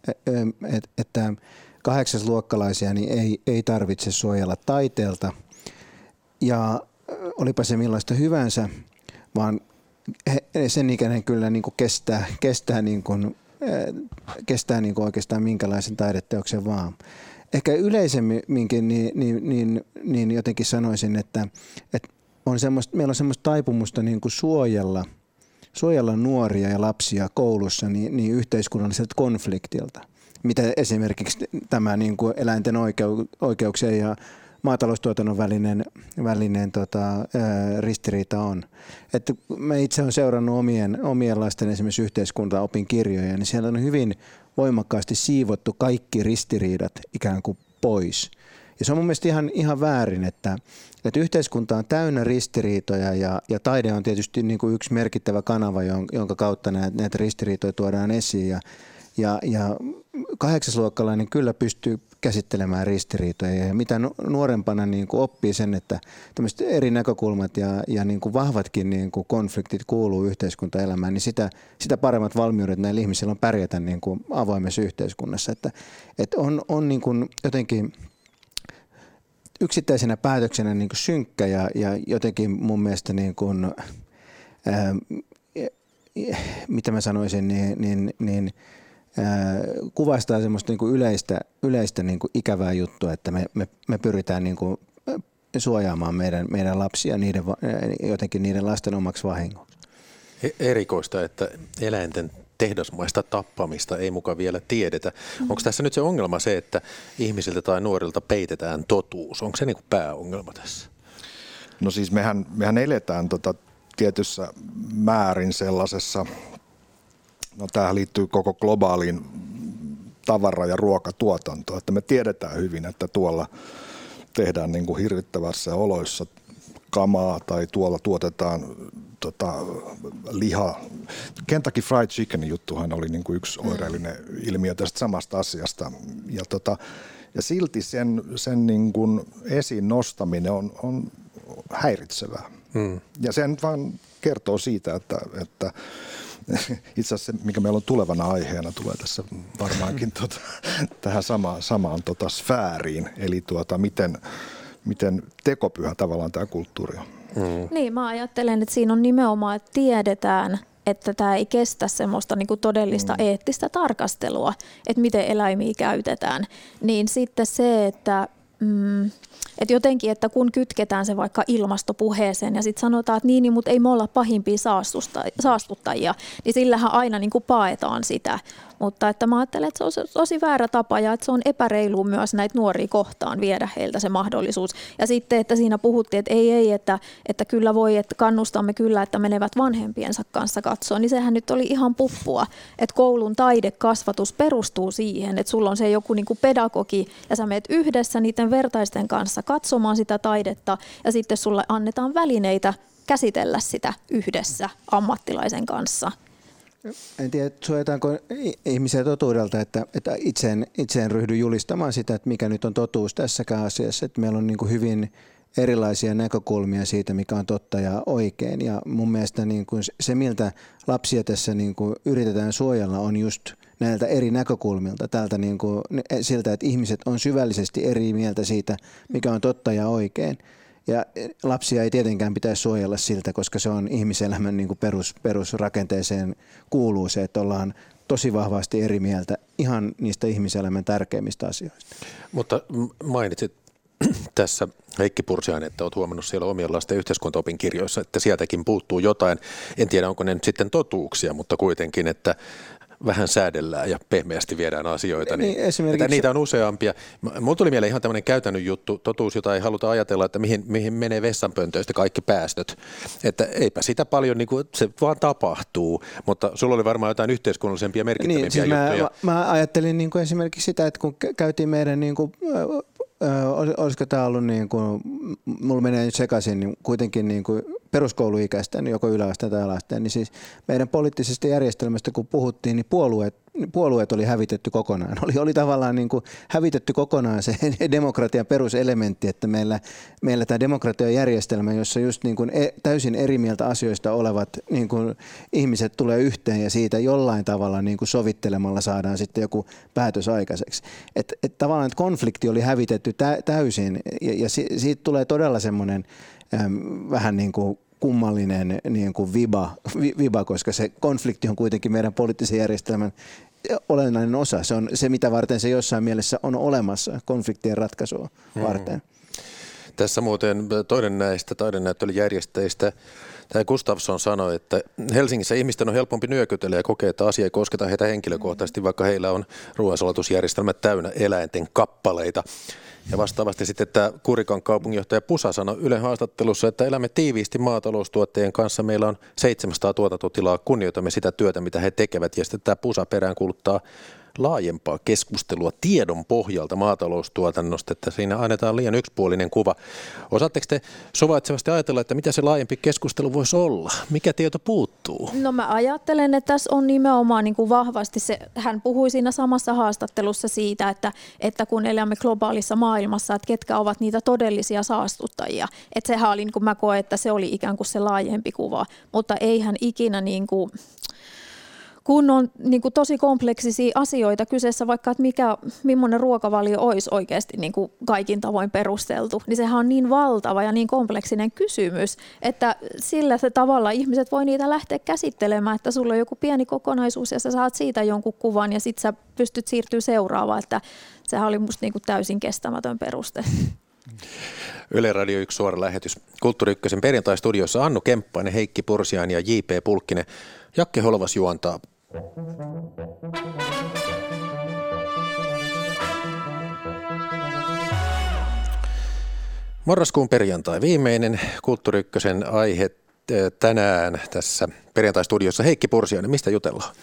et, että kahdeksasluokkalaisia niin ei, ei tarvitse suojella taiteelta – ja olipa se millaista hyvänsä, vaan sen ikäinen kyllä niin kuin kestää, kestää, niin kuin, kestää niin kuin oikeastaan minkälaisen taideteoksen vaan. Ehkä yleisemminkin niin, niin, niin, niin jotenkin sanoisin, että, että on semmoista, meillä on semmoista taipumusta niin kuin suojella, suojella nuoria ja lapsia koulussa niin, niin yhteiskunnalliselta konfliktilta, mitä esimerkiksi tämä niin kuin eläinten oikeu, oikeuksien ja maataloustuotannon välinen, välinen tota, ristiriita on. Että mä itse olen seurannut omien, omien lasten esimerkiksi yhteiskuntaopin kirjoja, niin siellä on hyvin voimakkaasti siivottu kaikki ristiriidat ikään kuin pois. Ja se on mun mielestä ihan, ihan väärin, että, että yhteiskunta on täynnä ristiriitoja ja, ja taide on tietysti niin kuin yksi merkittävä kanava, jonka kautta näitä, näitä ristiriitoja tuodaan esiin. Ja, ja, ja kahdeksasluokkalainen kyllä pystyy käsittelemään ristiriitoja ja mitä nuorempana niin kuin oppii sen, että tämmöiset eri näkökulmat ja, ja niin kuin vahvatkin niin kuin konfliktit kuuluu yhteiskuntaelämään, niin sitä, sitä paremmat valmiudet näillä ihmisillä on pärjätä niin kuin avoimessa yhteiskunnassa. Että, että on, on niin kuin jotenkin yksittäisenä päätöksenä niin kuin synkkä ja, ja jotenkin mun mielestä niin kuin, ää, mitä mä sanoisin, niin, niin, niin kuvastaa semmoista niin kuin yleistä, yleistä niin kuin ikävää juttua, että me, me, me pyritään niin kuin suojaamaan meidän, meidän lapsia niiden, jotenkin niiden lasten omaksi vahingoksi. E-, erikoista, että eläinten tehdasmaista tappamista ei muka vielä tiedetä. Mm. Onko tässä nyt se ongelma se, että ihmisiltä tai nuorilta peitetään totuus? Onko se niin kuin pääongelma tässä? No siis mehän, mehän eletään tota tietyssä määrin sellaisessa No tähän liittyy koko globaaliin tavara- ja ruokatuotantoon, että me tiedetään hyvin, että tuolla tehdään niin kuin hirvittävässä oloissa kamaa tai tuolla tuotetaan tota, liha. Kentucky Fried Chicken juttuhan oli niin kuin yksi mm. oireellinen ilmiö tästä samasta asiasta. Ja, tota, ja silti sen, sen niin kuin esiin nostaminen on, on häiritsevää. Hmm. Ja sen vaan kertoo siitä, että, että itse asiassa mikä meillä on tulevana aiheena, tulee tässä varmaankin tuota, tähän sama, samaan tota sfääriin, eli tuota, miten, miten tekopyhä tavallaan tämä kulttuuri on. Mm. Niin, mä ajattelen, että siinä on nimenomaan, että tiedetään, että tämä ei kestä semmoista niin kuin todellista mm. eettistä tarkastelua, että miten eläimiä käytetään. Niin sitten se, että mm, et jotenkin, että kun kytketään se vaikka ilmastopuheeseen ja sitten sanotaan, että niin, niin mutta ei me olla pahimpia saastuttajia, niin sillähän aina niin kuin paetaan sitä. Mutta että mä ajattelen, että se on tosi väärä tapa ja että se on epäreilu myös näitä nuoria kohtaan viedä heiltä se mahdollisuus. Ja sitten, että siinä puhuttiin, että ei, ei, että, että kyllä voi, että kannustamme kyllä, että menevät vanhempiensa kanssa katsoa, niin sehän nyt oli ihan puppua. Että koulun taidekasvatus perustuu siihen, että sulla on se joku niin kuin pedagogi ja sä meet yhdessä niiden vertaisten kanssa katsomaan sitä taidetta ja sitten sulle annetaan välineitä käsitellä sitä yhdessä ammattilaisen kanssa. En tiedä, suojataanko ihmisiä totuudelta, että, että itse, itse en ryhdy julistamaan sitä, että mikä nyt on totuus tässäkään asiassa. Että meillä on niin hyvin erilaisia näkökulmia siitä, mikä on totta ja oikein. Ja mun mielestä niin kuin se, miltä lapsia tässä niin kuin yritetään suojella, on just näiltä eri näkökulmilta. Tältä niin kuin, siltä, että ihmiset on syvällisesti eri mieltä siitä, mikä on totta ja oikein. Ja lapsia ei tietenkään pitäisi suojella siltä, koska se on ihmiselämän niin kuin perus, perusrakenteeseen kuuluu se, että ollaan tosi vahvasti eri mieltä ihan niistä ihmiselämän tärkeimmistä asioista. Mutta mainitsit tässä Heikki Pursiainen, että olet huomannut siellä omien lasten yhteiskuntaopin kirjoissa, että sieltäkin puuttuu jotain. En tiedä, onko ne nyt sitten totuuksia, mutta kuitenkin, että vähän säädellään ja pehmeästi viedään asioita, niin, niin esimerkiksi... niitä on useampia. Mulla tuli mieleen ihan tämmöinen käytännön juttu, totuus, jota ei haluta ajatella, että mihin, mihin menee vessanpöntöistä kaikki päästöt. Että eipä sitä paljon, niin kuin, se vaan tapahtuu, mutta sulla oli varmaan jotain yhteiskunnallisempia merkittävimpiä niin, siis juttuja. Mä, mä ajattelin niin kuin esimerkiksi sitä, että kun käytiin meidän niin kuin, olisiko tämä ollut niin kuin, mulla menee nyt sekaisin, niin kuitenkin niin kuin peruskouluikäisten, joko yläasteen tai alasteen, niin siis meidän poliittisesta järjestelmästä kun puhuttiin, niin puolueet, puolueet oli hävitetty kokonaan. Oli, oli tavallaan niin kuin hävitetty kokonaan se demokratian peruselementti, että meillä, meillä tämä demokratian järjestelmä, jossa just niin kuin e, täysin eri mieltä asioista olevat niin kuin ihmiset tulee yhteen ja siitä jollain tavalla niin kuin sovittelemalla saadaan sitten joku päätös aikaiseksi. Et, et tavallaan että konflikti oli hävitetty tä, täysin ja, ja siitä tulee todella semmoinen vähän niin kuin kummallinen niin kuin viba, viba, koska se konflikti on kuitenkin meidän poliittisen järjestelmän olennainen osa. Se on se, mitä varten se jossain mielessä on olemassa konfliktien ratkaisua hmm. varten. Hmm. Tässä muuten toinen näistä taidennäyttelyjärjestäjistä, tämä Gustafsson sanoi, että Helsingissä ihmisten on helpompi nyökytellä ja kokea, että asia ei kosketa heitä henkilökohtaisesti, vaikka heillä on ruoansalatusjärjestelmät täynnä eläinten kappaleita. Ja vastaavasti sitten että Kurikan kaupunginjohtaja Pusa sanoi Ylen haastattelussa, että elämme tiiviisti maataloustuottajien kanssa. Meillä on 700 tuotantotilaa, kunnioitamme sitä työtä, mitä he tekevät. Ja sitten tämä Pusa perään kuuluttaa laajempaa keskustelua tiedon pohjalta maataloustuotannosta, että siinä annetaan liian yksipuolinen kuva. Osaatteko te suvaitsevasti ajatella, että mitä se laajempi keskustelu voisi olla? Mikä tieto puuttuu? No mä ajattelen, että tässä on nimenomaan niin kuin vahvasti se, hän puhui siinä samassa haastattelussa siitä, että, että kun elämme globaalissa maailmassa, että ketkä ovat niitä todellisia saastuttajia. Että sehän oli, niin kuin mä koen, että se oli ikään kuin se laajempi kuva, mutta eihän ikinä niin kuin, kun on niin kuin tosi kompleksisia asioita kyseessä, vaikka että mikä, millainen ruokavalio olisi oikeasti niin kuin kaikin tavoin perusteltu, niin sehän on niin valtava ja niin kompleksinen kysymys, että sillä se tavalla ihmiset voi niitä lähteä käsittelemään, että sulla on joku pieni kokonaisuus ja sä saat siitä jonkun kuvan ja sitten sä pystyt siirtyä seuraavaan, että sehän oli musta niin kuin täysin kestämätön peruste. Yle Radio 1 suora lähetys. Kulttuuri Ykkösen perjantai-studiossa Annu Kemppainen, Heikki Pursiaan ja J.P. Pulkkinen. Jakke Holvas juontaa Marraskuun perjantai, viimeinen Kulttuuri aihe eh, tänään tässä perjantai-studiossa. Heikki Pursiainen, mistä jutellaan?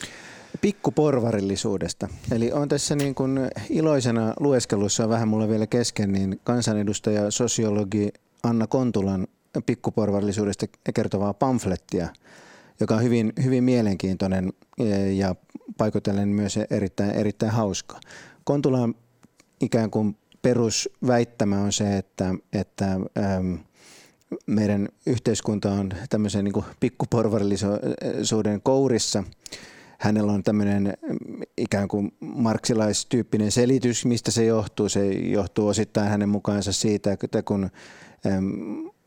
Pikkuporvarillisuudesta. Eli on tässä niin kuin iloisena lueskelussa vähän mulla vielä kesken, niin kansanedustaja sosiologi Anna Kontulan pikkuporvarillisuudesta kertovaa pamflettia – joka on hyvin, hyvin mielenkiintoinen e, ja paikotellen myös erittäin, erittäin hauska. Kontulan ikään kuin perusväittämä on se, että, että äm, meidän yhteiskunta on tämmöisen niin pikkuporvarillisuuden kourissa. Hänellä on tämmöinen ikään kuin marksilaistyyppinen selitys, mistä se johtuu. Se johtuu osittain hänen mukaansa siitä, että kun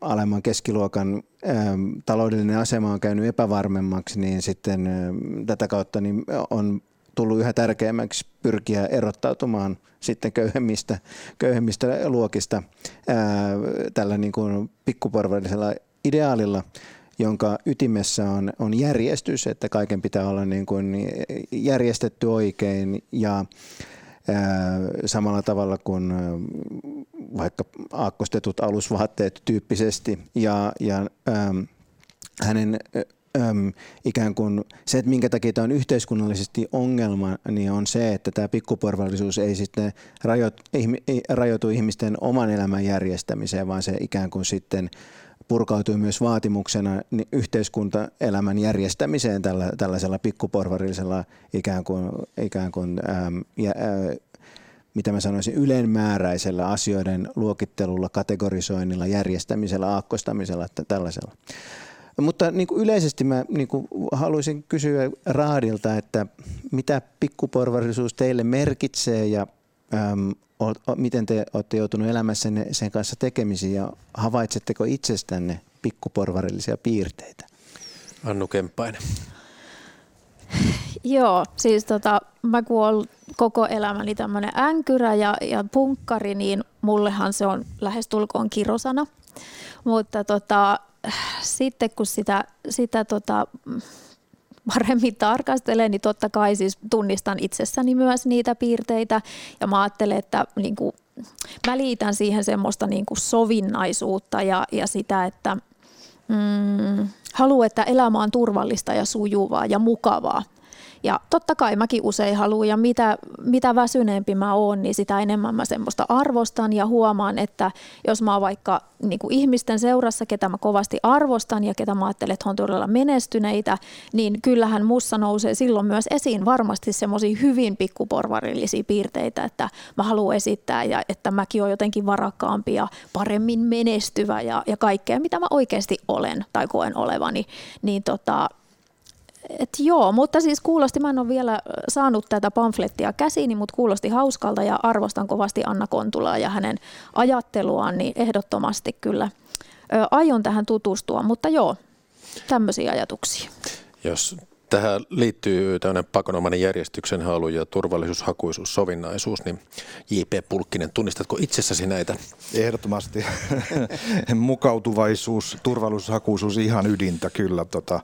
alemman keskiluokan ähm, taloudellinen asema on käynyt epävarmemmaksi, niin sitten ähm, tätä kautta niin on tullut yhä tärkeämmäksi pyrkiä erottautumaan sitten köyhemmistä, köyhemmistä luokista ää, äh, tällä niin kuin pikkuporvallisella ideaalilla, jonka ytimessä on, on järjestys, että kaiken pitää olla niin kuin järjestetty oikein ja samalla tavalla kuin vaikka aakkostetut alusvaatteet tyyppisesti. Ja, ja ähm, hänen äm, ikään kuin se, että minkä takia tämä on yhteiskunnallisesti ongelma, niin on se, että tämä pikkuporvallisuus ei sitten rajoitu, rajoitu ihmisten oman elämän järjestämiseen, vaan se ikään kuin sitten purkautui myös vaatimuksena yhteiskuntaelämän järjestämiseen tällä, tällaisella pikkuporvarillisella ikään kuin, ikään kuin äm, ja, ä, mitä mä sanoisin, ylenmääräisellä asioiden luokittelulla, kategorisoinnilla, järjestämisellä, aakkostamisella, että tällaisella. Mutta niin kuin yleisesti mä niin kuin haluaisin kysyä Raadilta, että mitä pikkuporvarillisuus teille merkitsee ja äm, o, o, miten te olette joutunut elämässänne sen kanssa tekemisiin ja havaitsetteko itsestänne pikkuporvarillisia piirteitä? Annu Kemppainen. Joo, siis tota, mä kun olen koko elämäni tämmöinen änkyrä ja, ja punkkari, niin mullehan se on lähestulkoon kirosana. Mutta tota, sitten kun sitä, sitä tota, paremmin tarkastelen, niin totta kai siis tunnistan itsessäni myös niitä piirteitä ja mä ajattelen, että niin kuin, mä liitän siihen semmoista niin kuin sovinnaisuutta ja, ja sitä, että mm, haluan, että elämä on turvallista ja sujuvaa ja mukavaa. Ja totta kai mäkin usein haluan ja mitä, mitä väsyneempi mä oon, niin sitä enemmän mä semmoista arvostan ja huomaan, että jos mä oon vaikka niin kuin ihmisten seurassa, ketä mä kovasti arvostan ja ketä mä ajattelen, että on todella menestyneitä, niin kyllähän mussa nousee silloin myös esiin varmasti semmoisia hyvin pikkuporvarillisia piirteitä, että mä haluan esittää ja että mäkin olen jotenkin varakkaampi ja paremmin menestyvä ja, ja kaikkea, mitä mä oikeasti olen tai koen olevani, niin tota, et joo, mutta siis kuulosti, mä en ole vielä saanut tätä pamflettia käsiini, mutta kuulosti hauskalta ja arvostan kovasti Anna Kontulaa ja hänen ajatteluaan, niin ehdottomasti kyllä ö, aion tähän tutustua, mutta joo, tämmöisiä ajatuksia. Jos tähän liittyy tämmöinen pakonomainen järjestyksen halu ja turvallisuushakuisuus, sovinnaisuus, niin J.P. Pulkkinen, tunnistatko itsessäsi näitä? Ehdottomasti. Mukautuvaisuus, turvallisuushakuisuus ihan ydintä kyllä. Tota,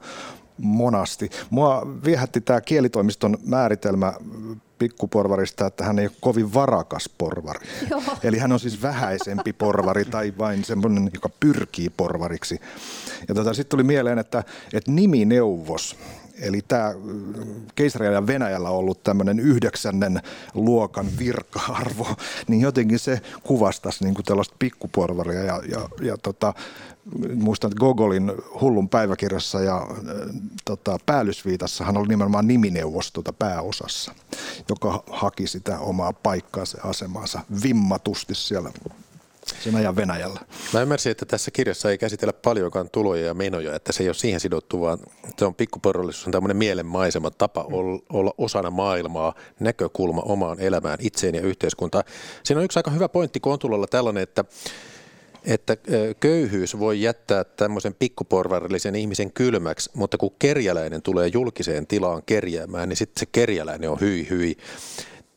monasti. Mua viehätti tämä kielitoimiston määritelmä pikkuporvarista, että hän ei ole kovin varakas porvari. Joo. Eli hän on siis vähäisempi porvari tai vain semmoinen, joka pyrkii porvariksi. Ja tota, sitten tuli mieleen, että, että nimineuvos, Eli tämä keisarilla ja Venäjällä ollut tämmöinen yhdeksännen luokan virka-arvo, niin jotenkin se kuvastaisi niin kuin tällaista pikkuporvaria. Ja, ja, ja tota, muistan, että Gogolin hullun päiväkirjassa ja äh, tota, päällysviitassahan oli nimenomaan nimineuvos tuota pääosassa, joka haki sitä omaa paikkaansa ja asemaansa vimmatusti siellä sen ajan Venäjällä. Mä ymmärsin, että tässä kirjassa ei käsitellä paljonkaan tuloja ja menoja, että se ei ole siihen sidottu, vaan se on pikkuporollisuus, on tämmöinen mielenmaisema tapa olla osana maailmaa, näkökulma omaan elämään, itseen ja yhteiskuntaan. Siinä on yksi aika hyvä pointti Kontulalla tällainen, että että köyhyys voi jättää tämmöisen pikkuporvarillisen ihmisen kylmäksi, mutta kun kerjäläinen tulee julkiseen tilaan kerjäämään, niin sitten se kerjäläinen on hyi hyi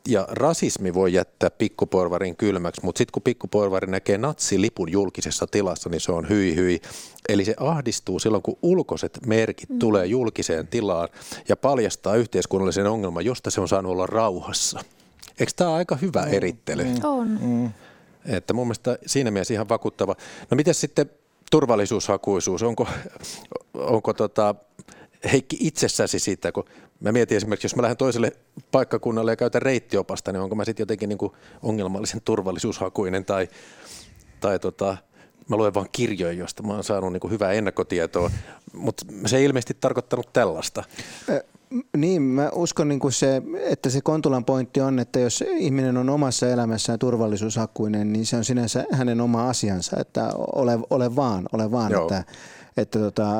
ja rasismi voi jättää pikkuporvarin kylmäksi, mutta sitten kun pikkuporvari näkee natsilipun julkisessa tilassa, niin se on hyi hyi. Eli se ahdistuu silloin, kun ulkoiset merkit mm. tulee julkiseen tilaan ja paljastaa yhteiskunnallisen ongelman, josta se on saanut olla rauhassa. Eikö tämä ole aika hyvä mm. erittely? Mm. On. Mm. Että mun mielestä siinä mielessä ihan vakuuttava. No miten sitten turvallisuushakuisuus? Onko, onko tota, Heikki itsessäsi siitä, kun Mä mietin esimerkiksi, jos mä lähden toiselle paikkakunnalle ja käytän reittiopasta, niin onko mä sitten jotenkin niin ongelmallisen turvallisuushakuinen tai, tai tota, mä luen vaan kirjoja, joista mä oon saanut niin hyvää ennakkotietoa, mutta se ei ilmeisesti tarkoittanut tällaista. Niin, mä uskon, niin kuin se, että se Kontulan pointti on, että jos ihminen on omassa elämässään turvallisuushakuinen, niin se on sinänsä hänen oma asiansa, että ole, ole vaan, ole vaan, Joo. että että tota,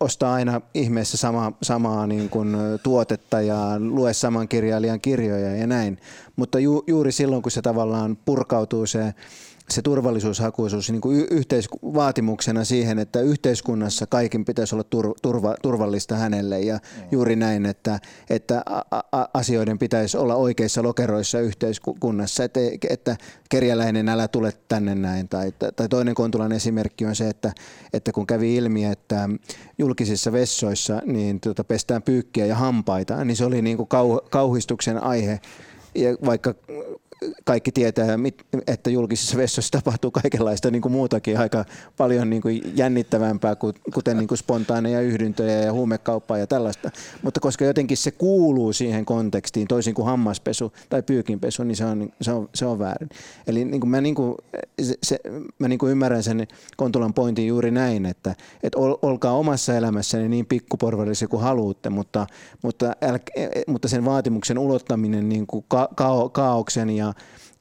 ostaa aina ihmeessä sama, samaa niin kuin tuotetta ja lue saman kirjailijan kirjoja ja näin. Mutta ju, juuri silloin, kun se tavallaan purkautuu se se turvallisuushakuisuus niin kuin yhteisvaatimuksena siihen, että yhteiskunnassa kaiken pitäisi olla turva, turvallista hänelle ja mm. juuri näin, että, että asioiden pitäisi olla oikeissa lokeroissa yhteiskunnassa, että, että kerjäläinen älä tule tänne näin. Tai, tai toinen Kontulan esimerkki on se, että, että kun kävi ilmi, että julkisissa vessoissa niin tuota, pestään pyykkiä ja hampaita, niin se oli niin kuin kauhistuksen aihe ja vaikka kaikki tietää, että julkisissa vessoissa tapahtuu kaikenlaista niin kuin muutakin aika paljon niin kuin jännittävämpää, kuten niin kuin spontaaneja yhdyntöjä ja huumekauppaa ja tällaista. Mutta koska jotenkin se kuuluu siihen kontekstiin, toisin kuin hammaspesu tai pyykinpesu, niin se on, se on, se on väärin. Eli niin kuin mä, niin kuin, se, se, mä niin kuin ymmärrän sen Kontulan pointin juuri näin, että, että ol, olkaa omassa elämässäni niin pikkuporvarillisia kuin haluatte, mutta, mutta, äl, mutta sen vaatimuksen ulottaminen niin kuin ka, ka, kaauksen ja,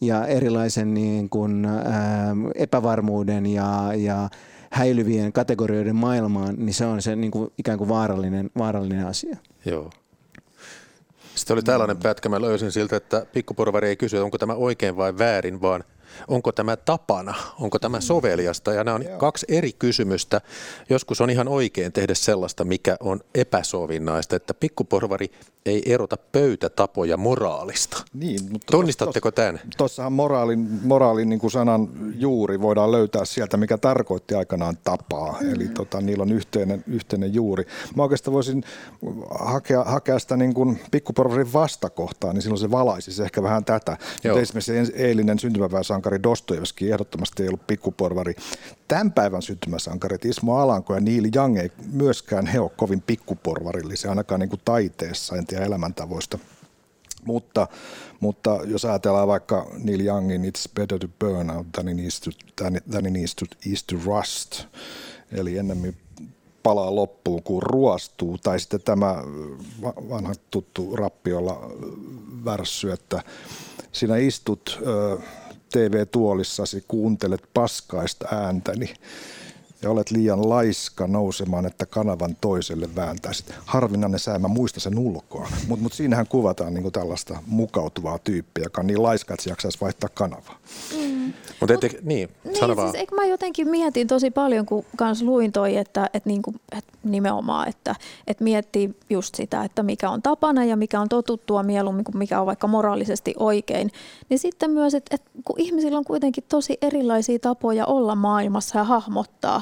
ja erilaisen niin kuin, ää, epävarmuuden ja, ja häilyvien kategorioiden maailmaan, niin se on se niin kuin, ikään kuin vaarallinen, vaarallinen asia. Joo. Sitten oli tällainen pätkä, mä löysin siltä, että pikkuporvari ei kysy, onko tämä oikein vai väärin, vaan – onko tämä tapana, onko tämä soveliasta. Ja nämä on kaksi eri kysymystä. Joskus on ihan oikein tehdä sellaista, mikä on epäsovinnaista, että pikkuporvari ei erota pöytätapoja moraalista. Niin, mutta Tunnistatteko tämän? Tuossahan moraalin, moraalin niin kuin sanan juuri voidaan löytää sieltä, mikä tarkoitti aikanaan tapaa. Mm. Eli tota, niillä on yhteinen, yhteinen juuri. Mä oikeastaan voisin hakea, hakea sitä niin kuin pikkuporvarin vastakohtaa, niin silloin se valaisi ehkä vähän tätä. Mutta esimerkiksi eilinen syntymäpäiväsankari Dostojevski ehdottomasti ei ollut pikkuporvari. Tämän päivän syntymäsankarit Ismo Alanko ja Neil Young ei myöskään he ole kovin pikkuporvarillisia, ainakaan niin kuin taiteessa, en tiedä elämäntavoista. Mutta, mutta jos ajatellaan vaikka Neil Youngin It's better to burn out than it is to, than it is to, is to rust, eli ennemmin palaa loppuun kuin ruostuu, tai sitten tämä vanha tuttu rappiolla värssy, että sinä istut ö, TV-tuolissasi, kuuntelet paskaista ääntäni, ja olet liian laiska nousemaan, että kanavan toiselle vääntäisit. Harvinainen sää, mä muistan sen ulkoa. Mutta mut siinähän kuvataan niinku tällaista mukautuvaa tyyppiä, joka on niin laiska, että se jaksaisi vaihtaa kanavaa. Mm. Mut ette, Mut, niin, niin siis, eikö mä jotenkin mietin tosi paljon, kun kans luin toi, että, että, niinku, että nimenomaan, että, että miettii just sitä, että mikä on tapana ja mikä on totuttua mieluummin kuin mikä on vaikka moraalisesti oikein. Niin sitten myös, että, että kun ihmisillä on kuitenkin tosi erilaisia tapoja olla maailmassa ja hahmottaa,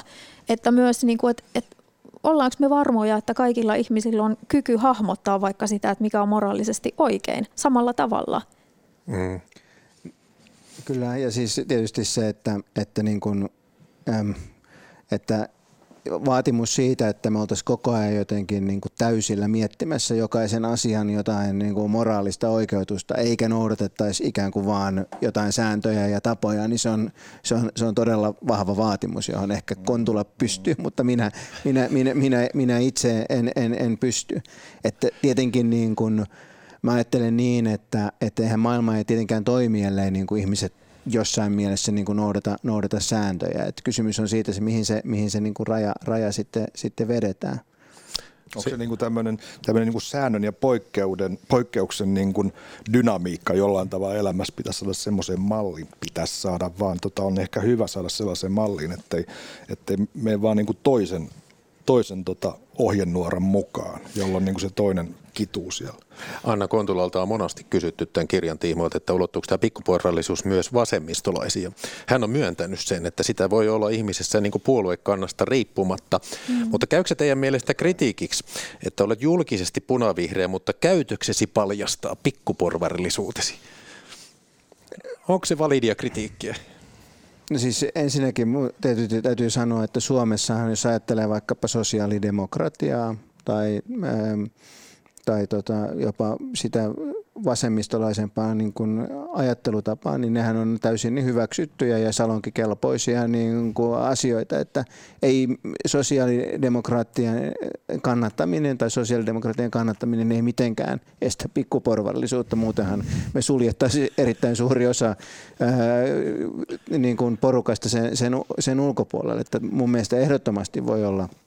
että myös, niin kuin, että, että ollaanko me varmoja, että kaikilla ihmisillä on kyky hahmottaa vaikka sitä, että mikä on moraalisesti oikein samalla tavalla? Mm. Kyllä, ja siis tietysti se, että, että, niin kuin, että vaatimus siitä, että me oltaisiin koko ajan jotenkin niin kuin täysillä miettimässä jokaisen asian jotain niin kuin moraalista oikeutusta, eikä noudatettaisi ikään kuin vaan jotain sääntöjä ja tapoja, niin se on, se on, se on todella vahva vaatimus, johon ehkä Kontula pystyy, mutta minä, minä, minä, minä, minä itse en, en, en pysty. Että tietenkin niin kuin, mä ajattelen niin, että, että eihän maailma ei tietenkään toimi, ellei niin kuin ihmiset jossain mielessä niin kuin noudata, noudata sääntöjä. Et kysymys on siitä, se, mihin se, mihin se niin kuin raja, raja sitten, sitten vedetään. Onko se niin kuin tämmöinen, tämmöinen niin kuin säännön ja poikkeuden, poikkeuksen niin kuin dynamiikka jollain tavalla elämässä pitäisi saada semmoiseen malliin, pitäisi saada, vaan tota on ehkä hyvä saada sellaiseen malliin, ettei, ettei mene vaan niin kuin toisen, toisen tota ohjenuoran mukaan, jolloin niin kuin se toinen kituu siellä. Anna Kontulalta on monasti kysytty tämän kirjan tiimoilta, että ulottuuko tämä pikkuporrallisuus myös vasemmistolaisia. Hän on myöntänyt sen, että sitä voi olla ihmisessä niin puoluekannasta riippumatta. Mm. Mutta käykö se teidän mielestä kritiikiksi, että olet julkisesti punavihreä, mutta käytöksesi paljastaa pikkuporvarillisuutesi? Onko se validia kritiikkiä? No siis ensinnäkin täytyy, täytyy sanoa, että Suomessahan jos ajattelee vaikkapa sosiaalidemokratiaa tai, tai tota, jopa sitä vasemmistolaisempaa niin kuin ajattelutapaa, niin nehän on täysin hyväksyttyjä ja salonkikelpoisia niin kuin asioita, että ei sosiaalidemokraattien kannattaminen tai sosiaalidemokraattien kannattaminen ei mitenkään estä pikkuporvallisuutta. Muutenhan me suljettaisiin erittäin suuri osa ää, niin kuin porukasta sen, sen, sen ulkopuolelle. Että mun mielestä ehdottomasti voi olla –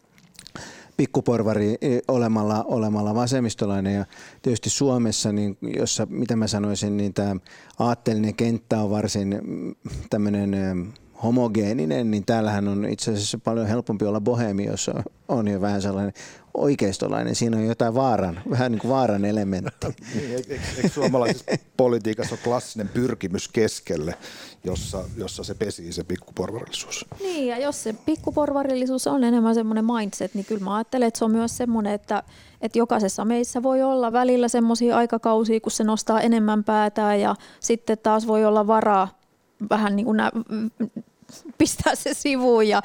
pikkuporvari e, olemalla, olemalla vasemmistolainen. Ja tietysti Suomessa, niin jossa, mitä mä sanoisin, niin tämä aatteellinen kenttä on varsin mm, tämmöinen homogeeninen, niin täällähän on itse asiassa paljon helpompi olla bohemi, jos on jo vähän sellainen oikeistolainen. Siinä on jotain vaaran, vähän niin kuin vaaran elementti. niin, eikö, eikö suomalaisessa politiikassa ole klassinen pyrkimys keskelle, jossa, jossa se pesii se pikkuporvarillisuus? Niin, ja jos se pikkuporvarillisuus on enemmän semmoinen mindset, niin kyllä mä ajattelen, että se on myös semmoinen, että, että jokaisessa meissä voi olla välillä semmoisia aikakausia, kun se nostaa enemmän päätään ja sitten taas voi olla varaa vähän niin kuin nä- pistää se sivuun ja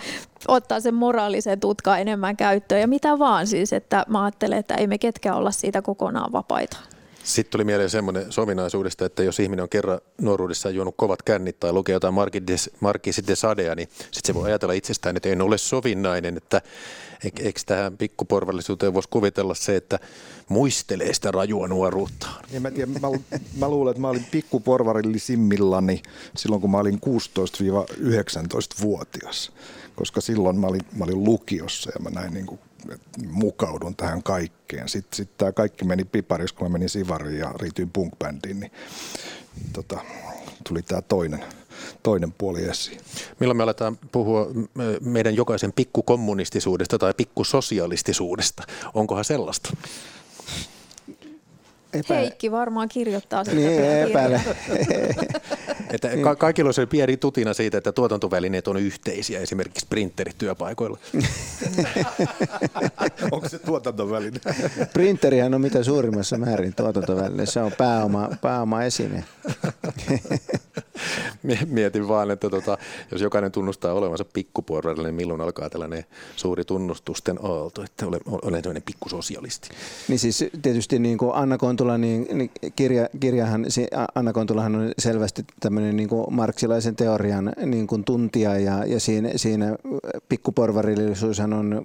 ottaa sen moraalisen tutkaa enemmän käyttöön ja mitä vaan siis, että mä ajattelen, että ei me ketkään olla siitä kokonaan vapaita. Sitten tuli mieleen semmoinen sominaisuudesta, että jos ihminen on kerran nuoruudessaan juonut kovat kännit tai lukee jotain Marquis de Sadea, niin sitten se voi ajatella itsestään, että en ole sovinnainen, että eikö tähän pikkuporvallisuuteen voisi kuvitella se, että muistelee sitä rajua nuoruutta. En mä, tiedä, mä, mä luulen, että mä olin pikkuporvarillisimmillani silloin, kun mä olin 16-19-vuotias, koska silloin mä olin, mä olin lukiossa ja mä näin niin kuin mukaudun tähän kaikkeen. Sitten sit tämä kaikki meni piparis, kun mä menin Sivariin ja riityin punk niin tota, tuli tämä toinen, toinen puoli esiin. Milloin me aletaan puhua meidän jokaisen pikkukommunistisuudesta tai pikkusosialistisuudesta? Onkohan sellaista? Epä... Heikki varmaan kirjoittaa sitä. Niin, epäile. että ka- kaikilla on se pieni tutina siitä, että tuotantovälineet on yhteisiä, esimerkiksi printerit työpaikoilla. Onko se tuotantoväline? Printerihän on mitä suurimmassa määrin tuotantoväline. Se on pääoma, pääoma esine. Mietin vaan, että tota, jos jokainen tunnustaa olevansa pikkuporvarille, niin milloin alkaa tällainen suuri tunnustusten aalto, että olen, olen tämmöinen pikkusosialisti. Niin siis tietysti niin kuin Anna Kontula, niin, niin kirja, kirjahan, Anna Kontulahan on selvästi tämmöinen niin marksilaisen teorian niin kuin tuntija ja, ja siinä, siinä pikkuporvarillisuushan on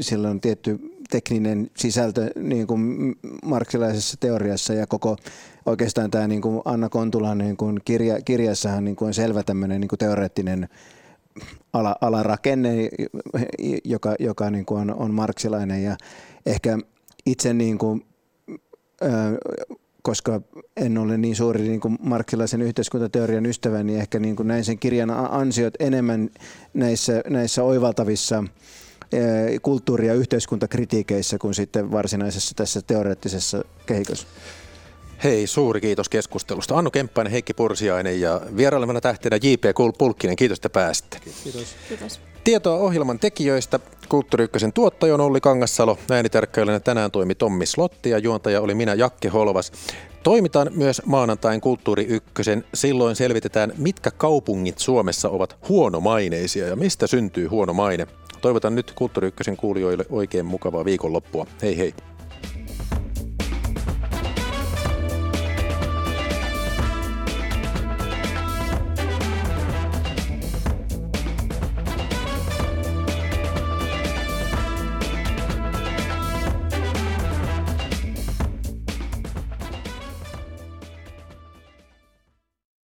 silloin tietty tekninen sisältö niin kuin marksilaisessa teoriassa ja koko oikeastaan tämä niin kuin Anna Kontulan niin kuin kirja, kirjassahan niin kuin on selvä tämmöinen niin kuin teoreettinen ala, alarakenne, joka, joka niin kuin on, on marksilainen ja ehkä itse niin kuin, koska en ole niin suuri niin kuin marksilaisen yhteiskuntateorian ystävä, niin ehkä niin kuin näin sen kirjan ansiot enemmän näissä, näissä oivaltavissa kulttuuri- ja yhteiskuntakritiikeissä kuin sitten varsinaisessa tässä teoreettisessa kehikossa. Hei, suuri kiitos keskustelusta. Annu Kemppainen, Heikki Pursiainen ja vierailevana tähtenä J.P. Pulkkinen. Kiitos, että pääsitte. Kiitos. kiitos. Tietoa ohjelman tekijöistä. Kulttuuri Ykkösen tuottaja on Olli Kangassalo. Äänitarkkailijana tänään toimi Tommi Slotti ja juontaja oli minä Jakke Holvas. Toimitaan myös maanantain Kulttuuri Ykkösen. Silloin selvitetään, mitkä kaupungit Suomessa ovat huonomaineisia ja mistä syntyy huono maine. Toivotan nyt Kulttuuri Ykkösen kuulijoille oikein mukavaa viikonloppua. Hei hei!